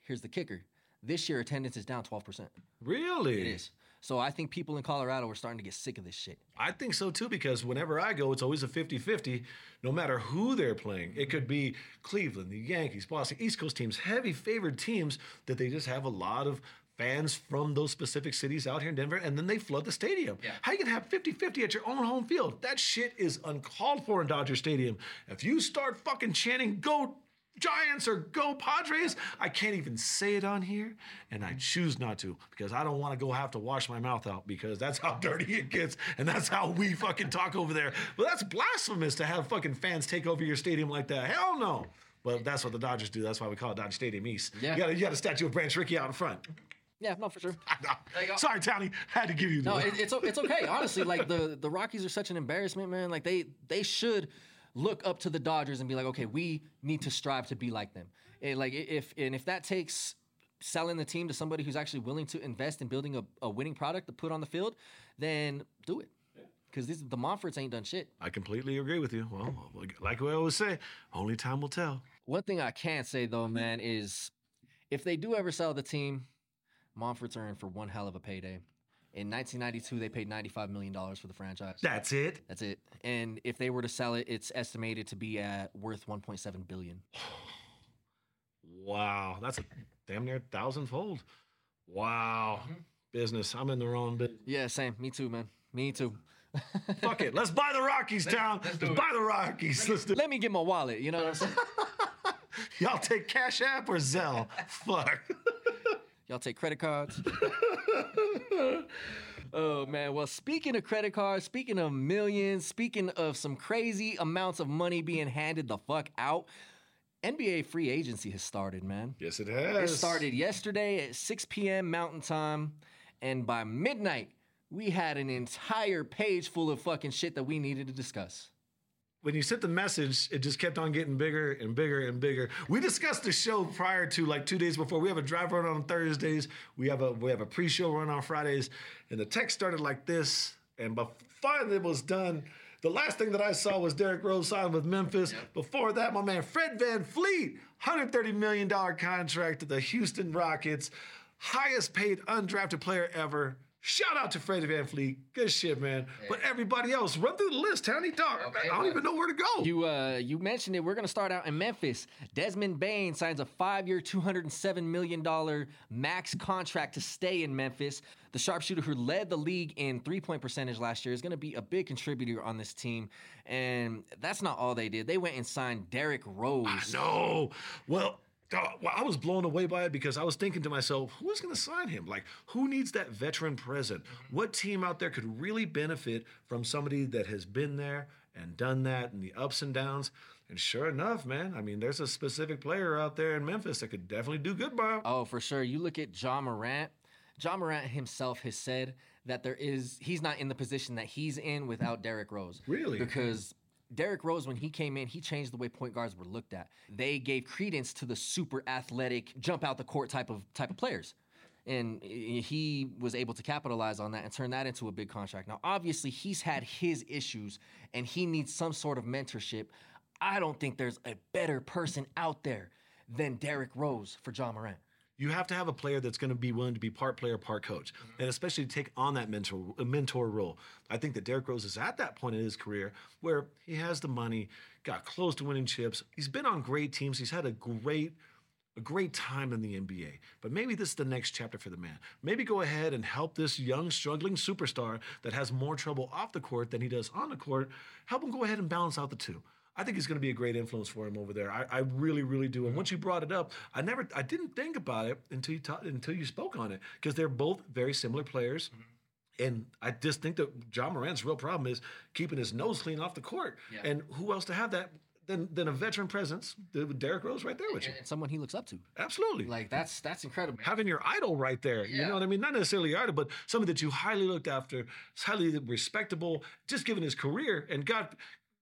here's the kicker. This year attendance is down 12%. Really? It is. So I think people in Colorado are starting to get sick of this shit. I think so too, because whenever I go, it's always a 50 50, no matter who they're playing. It could be Cleveland, the Yankees, Boston, East Coast teams, heavy favored teams that they just have a lot of fans from those specific cities out here in Denver, and then they flood the stadium. How you can have 50 50 at your own home field? That shit is uncalled for in Dodger Stadium. If you start fucking chanting, go Giants or go Padres. I can't even say it on here, and I choose not to because I don't want to go have to wash my mouth out because that's how <laughs> dirty it gets, and that's how we fucking talk over there. But that's blasphemous to have fucking fans take over your stadium like that. Hell no. But that's what the Dodgers do. That's why we call it Dodger Stadium East. Yeah. You got, a, you got a statue of Branch Rickey out in front. Yeah, no, for sure. <laughs> Sorry, Townie. Had to give you the No, it, it's it's okay. Honestly, like the the Rockies are such an embarrassment, man. Like they they should look up to the Dodgers and be like, okay, we need to strive to be like them. And like if and if that takes selling the team to somebody who's actually willing to invest in building a, a winning product to put on the field, then do it. Because the Monforts ain't done shit. I completely agree with you. Well, like we always say, only time will tell. One thing I can't say though, man, is if they do ever sell the team, Monforts are in for one hell of a payday. In 1992, they paid 95 million dollars for the franchise. That's it. That's it. And if they were to sell it, it's estimated to be at worth 1.7 billion. <sighs> Wow, that's a damn near thousandfold. Wow, mm-hmm. business. I'm in the wrong business. Yeah, same. Me too, man. Me too. <laughs> Fuck it. Let's buy the Rockies, town. Let's, buy the Rockies. Let's do. Let me get my wallet. You know what I'm saying? <laughs> Y'all take Cash App or Zelle? <laughs> Fuck. Y'all take credit cards? <laughs> oh man. Well, speaking of credit cards, speaking of millions, speaking of some crazy amounts of money being handed the fuck out, NBA free agency has started, man. Yes, it has. It started yesterday at 6 p.m. Mountain Time, and by midnight, we had an entire page full of fucking shit that we needed to discuss. When you sent the message, it just kept on getting bigger and bigger and bigger. We discussed the show prior to like two days before. We have a drive run on Thursdays. We have a we have a pre-show run on Fridays, and the text started like this. And but finally it was done. The last thing that I saw was Derrick Rose signed with Memphis. Before that, my man Fred VanVleet, $130 million contract to the Houston Rockets, highest paid undrafted player ever. Shout out to Freddie VanVleet. Good shit, man. But everybody else, run through the list, Townie Dog. I don't even know where to go. You uh, you mentioned it. We're gonna start out in Memphis. Desmond Bane signs a five-year, two hundred and seven million dollar max contract to stay in Memphis. The sharpshooter who led the league in three-point percentage last year is gonna be a big contributor on this team. And that's not all they did. They went and signed Derrick Rose. No. Well, dog, well, I was blown away by it because I was thinking to myself, who's going to sign him? Like, who needs that veteran present? Mm-hmm. What team out there could really benefit from somebody that has been there and done that and the ups and downs? And sure enough, man, I mean, there's a specific player out there in Memphis that could definitely do good by him. Oh, for sure. You look at Ja Morant. Ja Morant himself has said that there is he's not in the position that he's in without Derrick Rose. Really? Because Derrick Rose, when he came in, he changed the way point guards were looked at. They gave credence to the super athletic, jump out the court type of type of players. And he was able to capitalize on that and turn that into a big contract. Now, obviously, he's had his issues and he needs some sort of mentorship. I don't think there's a better person out there than Derrick Rose for Ja Morant. You have to have a player that's going to be willing to be part player, part coach, mm-hmm. and especially to take on that mentor mentor role. I think that Derrick Rose is at that point in his career where he has the money, got close to winning chips. He's been on great teams. He's had a great a great time in the NBA. But maybe this is the next chapter for the man. Maybe go ahead and help this young, struggling superstar that has more trouble off the court than he does on the court. Help him go ahead and balance out the two. I think he's going to be a great influence for him over there. I, I really, really do. And once you brought it up, I never, I didn't think about it until you ta- until you spoke on it because they're both very similar players. Mm-hmm. And I just think that Ja Morant's real problem is keeping his nose clean off the court. And who else to have that than, than a veteran presence? The- Derrick Rose right there with you. and someone he looks up to. Absolutely. Like that's that's incredible. having your idol right there. You know what I mean? Not necessarily your idol, but somebody that you highly looked after, highly respectable, just given his career. And God,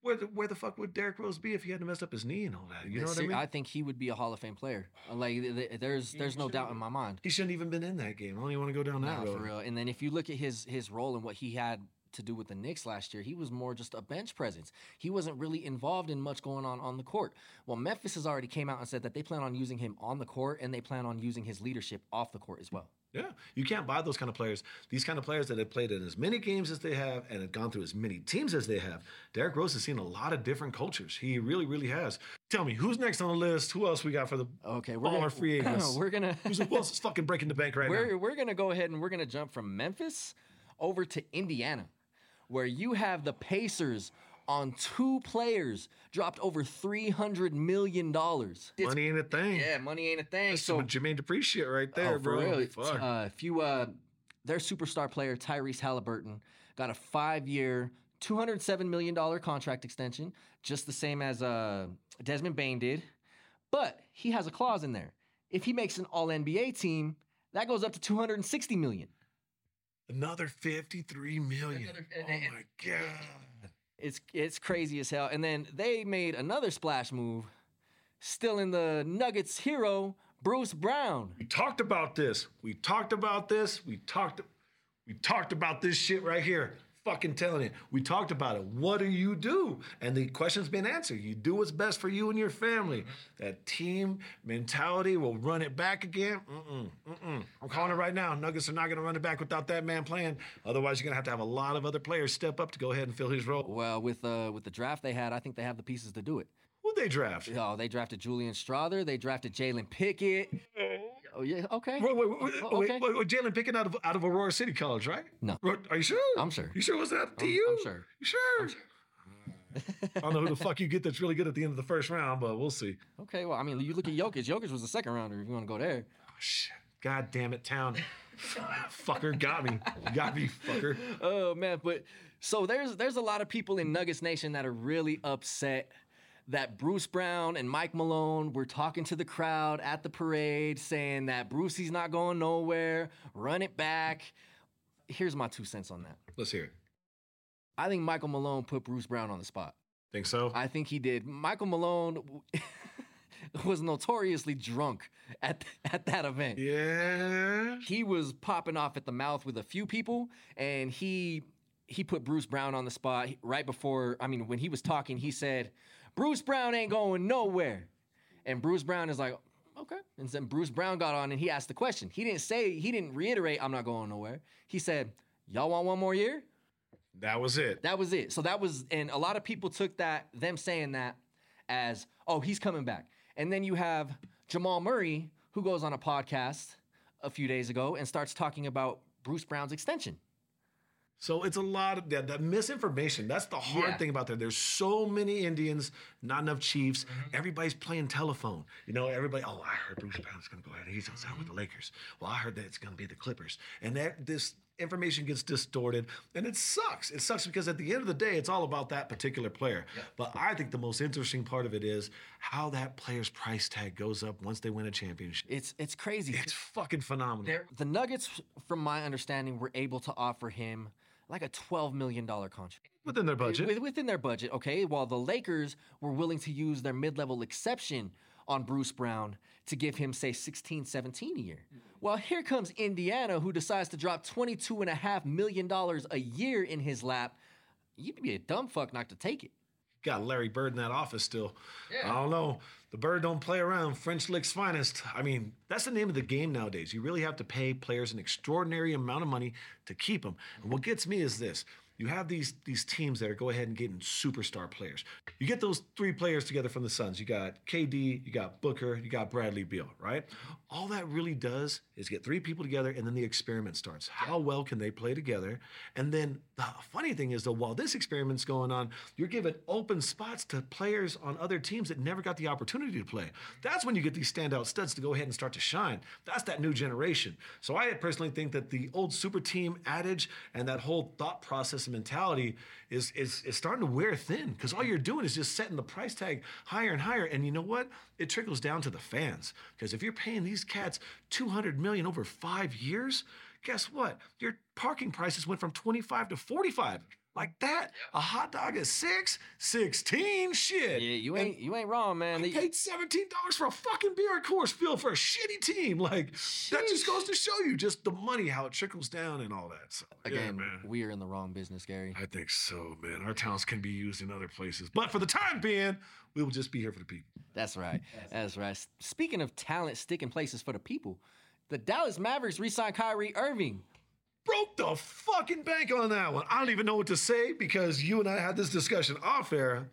where the, where the fuck would Derrick Rose be if he hadn't messed up his knee and all that? You know what I mean? I think he would be a Hall of Fame player. Uh, like th- th- there's there's no doubt in my mind. he shouldn't even been in that game. I don't even want to go down that Nah, road. for real. And then if you look at his his role and what he had to do with the Knicks last year, he was more just a bench presence. He wasn't really involved in much going on on the court. Well, Memphis has already came out and said that they plan on using him on the court and they plan on using his leadership off the court as well. Yeah, you can't buy those kind of players. These kind of players that have played in as many games as they have and have gone through as many teams as they have. Derrick Rose has seen a lot of different cultures. He really, really has. Tell me, who's next on the list? Who else we got for the Okay, we're all gonna, our free <laughs> agents? we're gonna Who's who else is fucking breaking the bank right now? we're we're gonna go ahead and we're gonna jump from Memphis over to Indiana, where you have the Pacers on two players dropped over three hundred million dollars. Money ain't a thing. Yeah, money ain't a thing. That's so some Jermaine Dupri shit right there, oh, for bro. real. Fuck. Uh, if you uh, their superstar player Tyrese Halliburton got a five-year, two hundred seven million dollar contract extension, just the same as uh Desmond Bane did, but he has a clause in there. If he makes an All NBA team, that goes up to two hundred and sixty million. Another 53 million. Another- oh my God. It's it's crazy as hell. And then they made another splash move, still in the Nuggets hero Bruce Brown. We talked about this. We talked about this. We talked we talked about this shit right here. Fucking telling you. We talked about it. What do you do? And the question's been answered. You do what's best for you and your family. That team mentality will run it back again. Mm-mm, mm-mm. I'm calling it right now. Nuggets are not going to run it back without that man playing. Otherwise, you're going to have to have a lot of other players step up to go ahead and fill his role. Well, with uh with the draft they had, I think they have the pieces to do it. Who'd they draft? Oh, they drafted Julian Strawther. They drafted Jalen Pickett. Oh yeah, okay. Wait, wait, wait, Oh, okay. wait, wait, Jalen Pickett out of out of Aurora City College, right? No. Are you sure? I'm sure. You sure was that to I'm- you? I'm sure. You sure? <laughs> I don't know who the fuck you get that's really good at the end of the first round, but we'll see. Okay, well, I mean, you look at Jokic. Jokic was a second rounder if you want to go there. Oh, shit. God damn it, town. fucker got me. Got me, fucker. <laughs> Oh man, but so there's there's a lot of people in Nuggets Nation that are really upset that Bruce Brown and Mike Malone were talking to the crowd at the parade saying that Brucey's not going nowhere, run it back. Here's my two cents on that. Let's hear it. I think Michael Malone put Bruce Brown on the spot. Think so? I think he did. Michael Malone <laughs> was notoriously drunk at at that event. yeah. He was popping off at the mouth with a few people, and he he put Bruce Brown on the spot right before. I mean, when he was talking, he said, "Bruce Brown ain't going nowhere," and Bruce Brown is like, "Okay." And then Bruce Brown got on and he asked the question. He didn't say he didn't reiterate, "I'm not going nowhere." He said, "Y'all want one more year?" That was it. That was it. So that was, and a lot of people took that, them saying that as, oh, he's coming back. And then you have Jamal Murray, who goes on a podcast a few days ago and starts talking about Bruce Brown's extension. So it's a lot of that, that misinformation. That's the hard Yeah. thing about there. There's so many Indians, not enough Chiefs. Mm-hmm. Everybody's playing telephone. You know, everybody. Oh, I heard Bruce Brown's going to go ahead. He's on sign mm-hmm. with the Lakers. Well, I heard that it's going to be the Clippers, and that this information gets distorted, and it sucks. It sucks because at the end of the day, it's all about that particular player. But I think the most interesting part of it is how that player's price tag goes up once they win a championship. It's it's crazy. It's fucking phenomenal. They're- the Nuggets, from my understanding, were able to offer him like a $12 million contract. Within their budget. Within their budget, okay. While the Lakers were willing to use their mid-level exception on Bruce Brown to give him, say, 16, 17 a year. Mm-hmm. Well, here comes Indiana, who decides to drop $22.5 million a year in his lap. You'd be a dumb fuck not to take it. Got Larry Bird in that office still. I don't know. The Bird don't play around. French Lick's finest. I mean, that's the name of the game nowadays. You really have to pay players an extraordinary amount of money to keep them. And what gets me is this. You have these these teams that are go ahead and getting superstar players. You get those three players together from the Suns. You got KD, you got Booker, you got Bradley Beal, right? All that really does is get three people together and then the experiment starts. How well can they play together? And then the funny thing is though, while this experiment's going on, you're giving open spots to players on other teams that never got the opportunity to play. That's when you get these standout studs to go ahead and start to shine. That's that new generation. So I personally think that the old super team adage and that whole thought process mentality is is, is starting to wear thin because all you're doing is just setting the price tag higher and higher. And you know what? It trickles down to the fans because if you're paying these cats 200 million over five years, guess what? Your parking prices went from 25 to 45. Like that, a hot dog is six, 16, shit. Yeah, you And ain't you ain't wrong, man. I They- paid seventeen dollars for a fucking beer at Coors Field for a shitty team. Like that just goes to show you just the money, how it trickles down and all that. So, yeah, Again, man. we are in the wrong business, Gary. I think so, man. Our talents can be used in other places, but for the time being, we will just be here for the people. That's right. That's right. Speaking of talent sticking places for the people, the Dallas Mavericks re-signed Kyrie Irving. Broke the fucking bank on that one. I don't even know what to say because you and I had this discussion off air.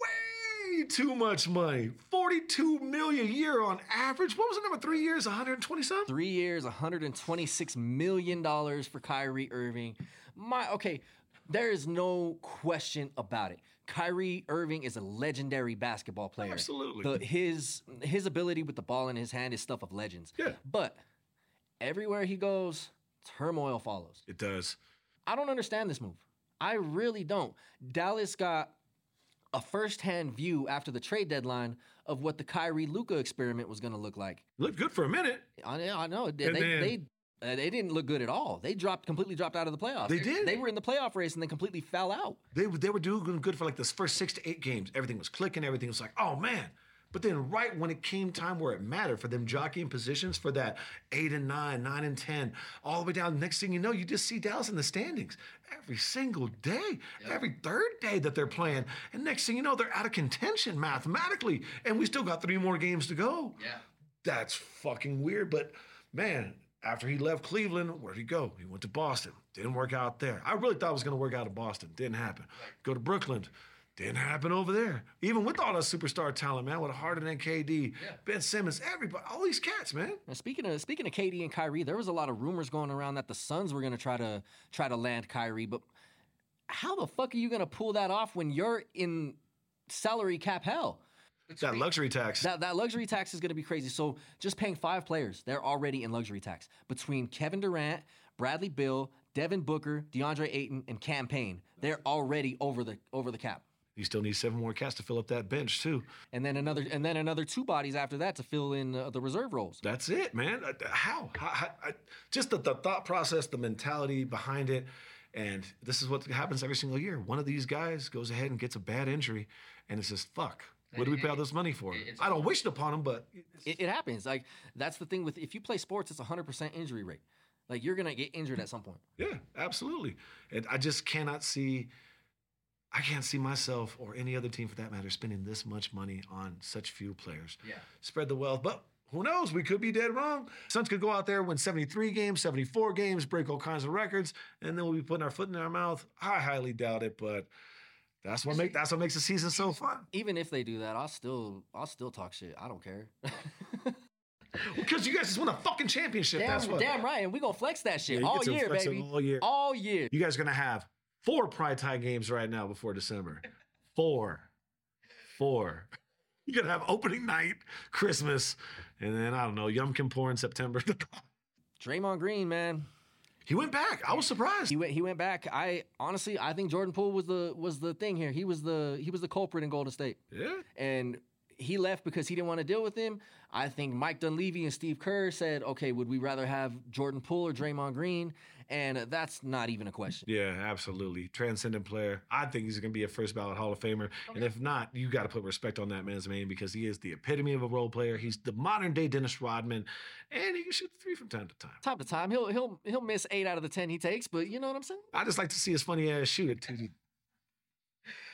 Way too much money. 42 million a year on average. What was the number? Three years, 120 something? Three years, 126 million dollars for Kyrie Irving. My okay, there is no question about it. Kyrie Irving is a legendary basketball player. Absolutely. The, his his ability with the ball in his hand is stuff of legends. Yeah. But everywhere he goes, turmoil follows. It does. I don't understand this move. I really don't. Dallas got a first-hand view after the trade deadline of what the Kyrie Luca experiment was going to look like. Looked good for a minute. I know, I know. They they, then- they, uh, they didn't look good at all. They dropped completely dropped out of the playoffs. They did? They were in the playoff race and then completely fell out. They, they were doing good for like this first six to eight games. Everything was clicking. Everything was like, oh man. But then, right when it came time where it mattered for them jockeying positions for that eight and nine, nine and 10, all the way down, next thing you know, you just see Dallas in the standings every single day, every third day that they're playing. And next thing you know, they're out of contention mathematically. And we still got three more games to go. Yeah. That's fucking weird. But man, after he left Cleveland, where'd he go? He went to Boston. Didn't work out there. I really thought it was going to work out in Boston. Didn't happen. Go to Brooklyn. Didn't happen over there. Even with all that superstar talent, man, with Harden and KD, Ben Simmons, everybody, all these cats, man. And speaking of speaking of KD and Kyrie, there was a lot of rumors going around that the Suns were going to try to try to land Kyrie, but how the fuck are you gonna pull that off when you're in salary cap hell? It's that luxury tax. That that luxury tax is going to be crazy. So just paying five players, they're already in luxury tax. Between Kevin Durant, Bradley Beal, Devin Booker, DeAndre Ayton, and Cam Payne, they're already over the over the cap. You still need seven more cats to fill up that bench too. And then another and then another two bodies after that to fill in uh, the reserve roles. That's it, man. Uh, How? how, how I, just the, the thought process, the mentality behind it. And this is what happens every single year. One of these guys goes ahead and gets a bad injury, and it's just fuck. What do we pay all this money for? I don't wish it upon him, but It, it happens. Like that's the thing with if you play sports, it's a hundred percent injury rate. Like you're gonna get injured at some point. yeah, absolutely. And I just cannot see. I can't see myself or any other team for that matter spending this much money on such few players. Yeah. Spread the wealth, but who knows? We could be dead wrong. Suns could go out there, win 73 games, 74 games, break all kinds of records, and then we'll be putting our foot in our mouth. I highly doubt it, but that's what make that's what makes the season so fun. Even if they do that, I'll still I'll still talk shit. I don't care. <laughs> Because you guys just won a fucking championship. that's damn, what. damn right, and we gonna flex that shit Yeah, all year, baby. all year. All year. You guys are gonna have four pride tie games right now before December. Four, four. You're gonna have opening night, Christmas, and then I don't know Yom Kippur in September. <laughs> Draymond Green, man. he went back. I was surprised. He went he went back. I honestly I think Jordan Poole was the was the thing here. He was the he was the culprit in Golden State. yeah. And he left because he didn't want to deal with him. I think Mike Dunleavy and Steve Kerr said, okay, would we rather have Jordan Poole or Draymond Green? And that's not even a question. Yeah, absolutely. Transcendent player. I think he's going to be a first ballot Hall of Famer. And if not, you got to put respect on that man's name because he is the epitome of a role player. He's the modern day Dennis Rodman, and he can shoot three from time to time. Time to time, he'll he'll he'll miss eight out of the ten he takes, but you know what I'm saying? I just like to see his funny ass shoot it too.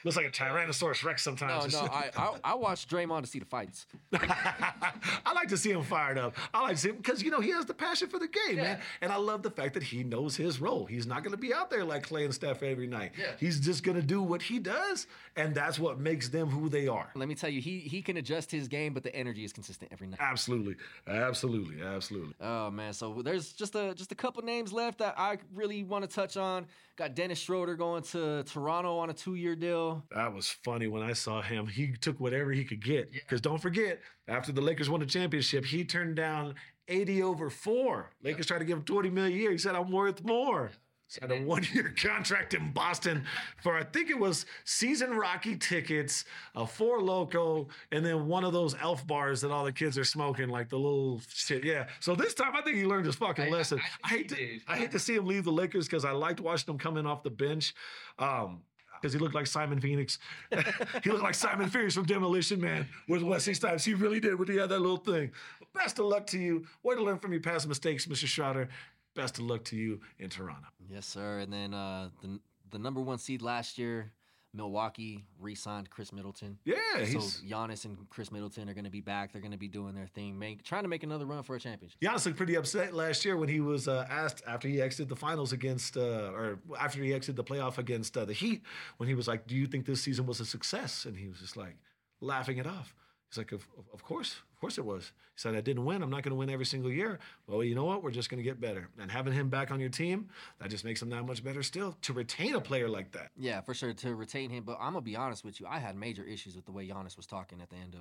Looks like a Tyrannosaurus Rex sometimes. no, I, I I watch Draymond to see the fights. <laughs> I like to see him fired up. I like to see him because you know he has the passion for the game, man. And I love the fact that he knows his role. He's not going to be out there like Klay and Steph every night. Yeah. He's just going to do what he does, and that's what makes them who they are. Let me tell you, he he can adjust his game, but the energy is consistent every night. Absolutely, absolutely, absolutely. Oh man, so there's just a just a couple names left that I really want to touch on. Got Dennis Schroeder going to Toronto on a two-year deal. That was funny when I saw him. He took whatever he could get. Because don't forget, after the Lakers won the championship, he turned down 80 over four. Lakers tried to give him 20 million a year. He said, I'm worth more. Signed a one-year <laughs> contract in Boston for I think it was season Rocky tickets, a Four Loko, and then one of those elf bars that all the kids are smoking, like the little shit. Yeah. So this time I think he learned his fucking lesson. I, hate to I hate to see him leave the Lakers because I liked watching him come in off the bench. Um, because he looked like Simon Phoenix. <laughs> he looked like Simon Phoenix from Demolition Man with Wesley Snipes. He really did when he had that little thing. Best of luck to you. Way to learn from your past mistakes, Mr. Schroeder. Best of luck to you in Toronto. Yes, sir. And then uh, the the number one seed last year, Milwaukee re-signed Khris Middleton. Yeah, So Giannis and Khris Middleton are going to be back. They're going to be doing their thing, make, trying to make another run for a championship. Giannis looked pretty upset last year when he was uh, asked after he exited the finals against, uh, or after he exited the playoff against uh, the Heat, when he was like, "Do you think this season was a success?" And he was just like laughing it off. He's like, "Of, of- course, of course it was." He said, "I didn't win. I'm not going to win every single year. Well, you know what? We're just going to get better. And having him back on your team, that just makes him that much better still. To retain a player like that, Yeah, for sure to retain him. But I'm gonna be honest with you, I had major issues with the way Giannis was talking at the end of.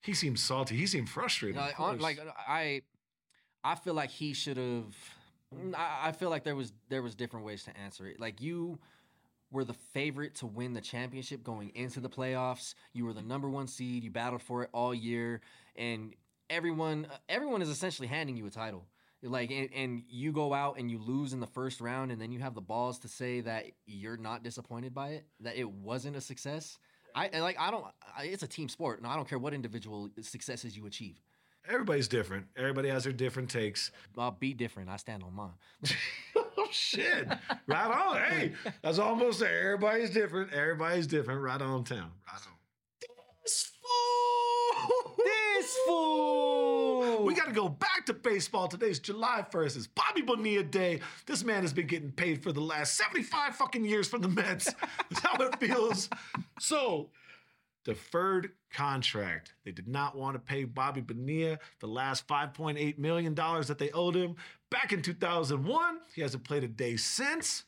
he seemed salty. He seemed frustrated. Like, of on- like I, I feel like he should have. I, I feel like there was there was different ways to answer it. Like you were the favorite to win the championship going into the playoffs. You were the number one seed. You battled for it all year, and everyone uh, everyone is essentially handing you a title. Like and, and you go out and you lose in the first round, and then you have the balls to say that you're not disappointed by it, that it wasn't a success. I like I don't. I, it's a team sport, and I don't care what individual successes you achieve. Everybody's different. Everybody has their different takes. I'll be different. I stand on mine. <laughs> shit! Right on. Hey, that's almost there. Everybody's different. Everybody's different. Right on town. Right on. This fool. this fool. We got to go back to baseball. Today's July 1st. It's Bobby Bonilla Day. This man has been getting paid for the last 75 fucking years from the Mets. That's how it feels. So, deferred contract. They did not want to pay Bobby Bonilla the last $5.8 million that they owed him back in 2001. He hasn't played a day since.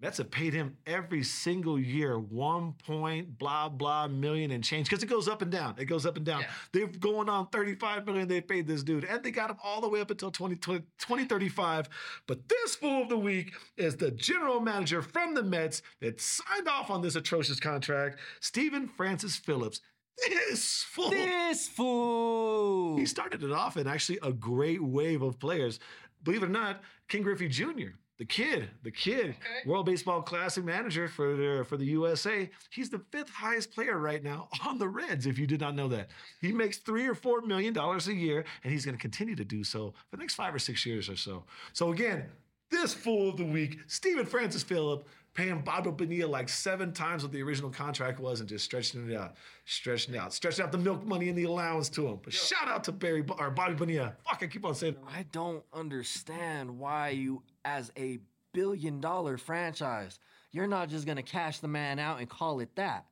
Mets have paid him every single year one point blah blah million and change because it goes up and down. It goes up and down. Yeah. They're going on 35 million they paid this dude, and they got him all the way up until 20, 2035. But this fool of the week is the general manager from the Mets that signed off on this atrocious contract, Stephen Francis Phillips. This fool. This fool. He started it off in actually a great wave of players. Believe it or not, Ken Griffey Jr., the kid, the kid, World Baseball Classic manager for the, for the USA. He's the fifth highest player right now <laughs> on the Reds, if you did not know that. He makes three or four million dollars a year, and he's going to continue to do so for the next five or six years or so. So again, this fool of the week, Stephen Francis Phillip, paying Bobby Bonilla like seven times what the original contract was and just stretching it out, stretching it out, stretching out the milk money and the allowance to him. But shout out to Barry or Bobby Bonilla. Fuck, I keep on saying. I don't understand why you, as a billion dollar franchise, you're not just gonna cash the man out and call it that.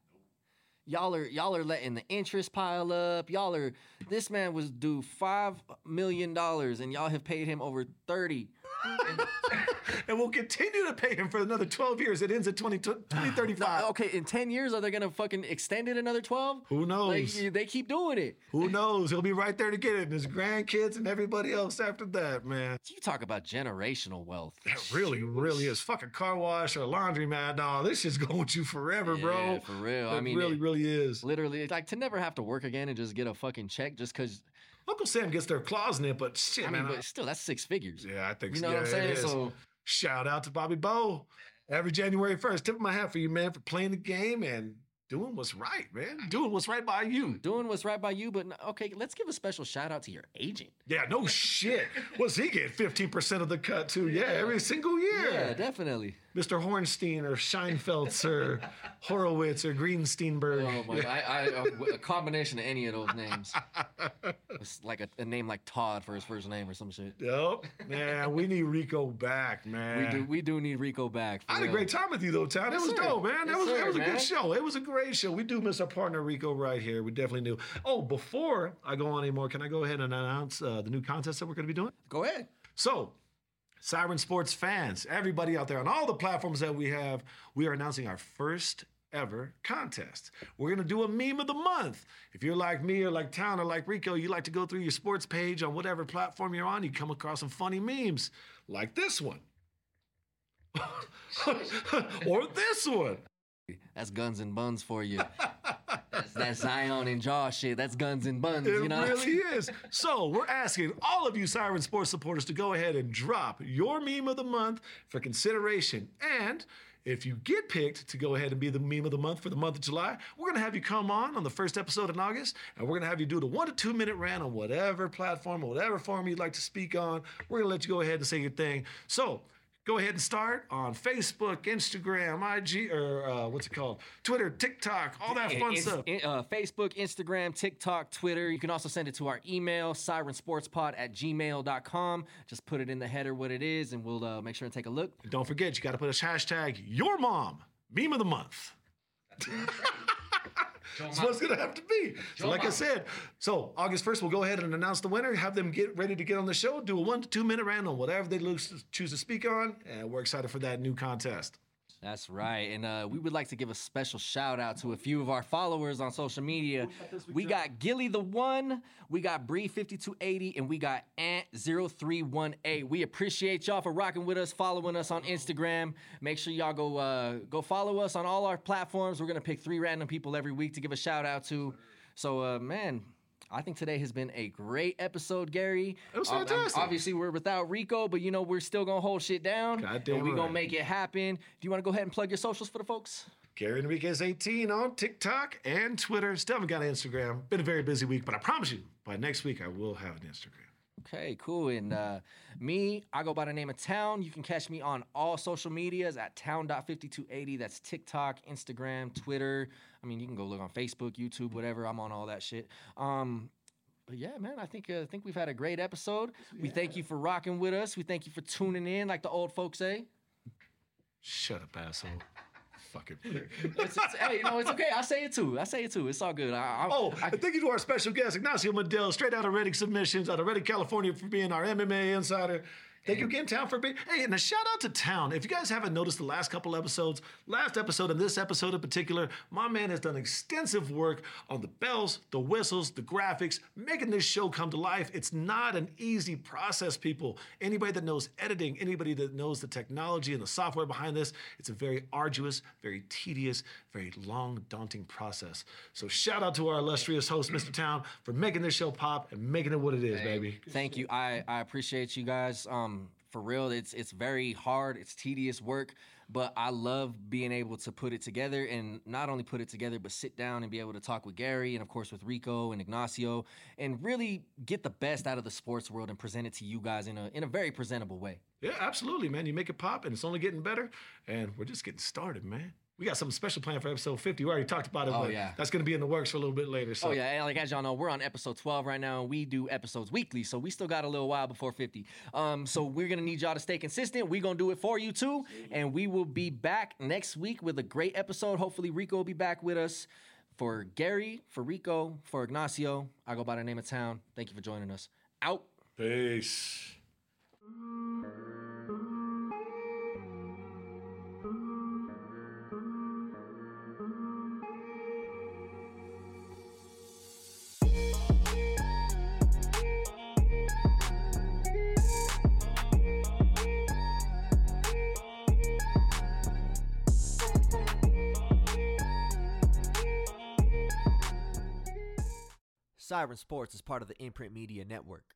Y'all are y'all are letting the interest pile up. Y'all are this man was due five million dollars and y'all have paid him over thirty. <laughs> and we'll continue to pay him for another 12 years. It ends at 20, 2035. <sighs> Okay, in ten years are they gonna fucking extend it another twelve? Who knows? Like they keep doing it. Who knows? He'll be right there to get it, and his grandkids and everybody else after that, man. You talk about generational wealth. That really, really is fucking car wash or laundry, man. No, this shit's going with you forever, bro. Yeah, for real. It I mean, really, it- really is. Literally, it's like to never have to work again and just get a fucking check just because. Uncle Sam gets their claws in it, but shit, I mean, man. I- but still, that's six figures. yeah, I think You so. You know yeah, what I'm saying? So Shout out to Bobby Bow. Every January 1st, tip of my hat for you, man, for playing the game and doing what's right, man. Doing what's right by you. doing what's right by you, but okay, let's give a special shout out to your agent. Yeah, no shit. <laughs> What's he get? 15% of the cut, too. Yeah, every single year. Yeah, definitely. Mr. Hornstein or Scheinfeldz or <laughs> Horowitz or Greensteinberg. Oh my! I, I a, a combination of any of those names. <laughs> It's like a, a name like Todd for his first name or some shit. Yep. Man, we need Rico back, man. We do we do need Rico back. I had a great time with you though, Town. It Yes, was sir. dope, man. That Yes, was sir, that was a man. good show. It was a great show. We do miss our partner Rico right here. We definitely do. Oh, before I go on anymore, can I go ahead and announce uh, the new contest that we're going to be doing? Go ahead. So, Siren Sports fans, everybody out there on all the platforms that we have, we are announcing our first ever contest. We're gonna do a meme of the month. If you're like me or like Town or like Rico, you like to go through your sports page on whatever platform you're on, you come across some funny memes like this one. <laughs> or this one. That's guns and buns for you. that's, that's Zion and Jaw shit. That's guns and buns. It you know. really <laughs> is. So we're asking all of you Siren Sports supporters to go ahead and drop your meme of the month for consideration. And if you get picked to go ahead and be the meme of the month for the month of July, we're gonna have you come on on the first episode in August, and we're gonna have you do the one to two minute rant on whatever platform or whatever forum you'd like to speak on. We're gonna let you go ahead and say your thing. So Go ahead and start on Facebook, Instagram, IG, or uh, what's it called? Twitter, TikTok, all that fun stuff. in- uh, Facebook, Instagram, TikTok, Twitter. You can also send it to our email, sirensportspod at gmail.com. Just put it in the header what it is, and we'll uh, make sure and take a look. And don't forget, you got to put a hashtag your mom meme of the month. <laughs> That's what it's gonna have to be. So, like I said, so August first, we'll go ahead and announce the winner. Have them get ready to get on the show. Do a one to two minute rant on whatever they choose to speak on, and we're excited for that new contest. That's right. And uh, we would like to give a special shout out to a few of our followers on social media. We got Gilly the One, we got Bree5280, and we got Ant0318. We appreciate y'all for rocking with us, following us on Instagram. Make sure y'all go uh, go follow us on all our platforms. We're gonna pick three random people every week to give a shout out to. So uh, man. I think today has been a great episode, Gary. It was um, fantastic. obviously, we're without Rico, but you know we're still gonna hold shit down. Goddamn and we gonna make it happen. Do you want to go ahead and plug your socials for the folks? Gary Enriquez 18 on TikTok and Twitter. Still haven't got an Instagram. Been a very busy week, but I promise you, by next week I will have an Instagram. Okay, cool. And uh, me, I go by the name of Town. You can catch me on all social medias at town.5280. That's TikTok, Instagram, Twitter. I mean, you can go look on Facebook, YouTube, whatever. I'm on all that shit. Um, but yeah, man, I think uh, I think we've had a great episode. We thank you for rocking with us. We thank you for tuning in, like the old folks say. Shut up, asshole. Fucking. It's, it's, hey, you know, it's okay. I say it too. I say it too. It's all good. I, I, Oh, I, and thank you to our special guest, Ignacio Midel, straight out of Redding Submissions, out of Redding, California, for being our MMA insider. Thank you again, Town, for being. Hey, and a shout out to Town. If you guys haven't noticed the last couple episodes, last episode and this episode in particular, my man has done extensive work on the bells, the whistles, the graphics, making this show come to life. It's not an easy process, people. Anybody that knows editing, anybody that knows the technology and the software behind this, it's a very arduous, very tedious, very long, daunting process. So shout out to our illustrious host, Mr. Town, for making this show pop and making it what it is, baby. Thank you. I, I appreciate you guys. Um, for real, it's it's very hard. It's tedious work, but I love being able to put it together and not only put it together, but sit down and be able to talk with Gary and of course with Rico and Ignacio and really get the best out of the sports world and present it to you guys in a in a very presentable way. Yeah, absolutely, man. You make it pop, and it's only getting better, and we're just getting started, man. We got something special planned for episode 50. We already talked about it, Oh, but yeah. that's going to be in the works for a little bit later. So. Oh yeah, and like as y'all know, we're on episode 12 right now, and we do episodes weekly, so we still got a little while before 50. Um, so we're gonna need y'all to stay consistent. We're gonna do it for you too, and we will be back next week with a great episode. Hopefully, Rico will be back with us. For Gary, for Rico, for Ignacio, I go by the name of Town. Thank you for joining us. Out. Peace. Siren Sports is part of the Imprint Media Network.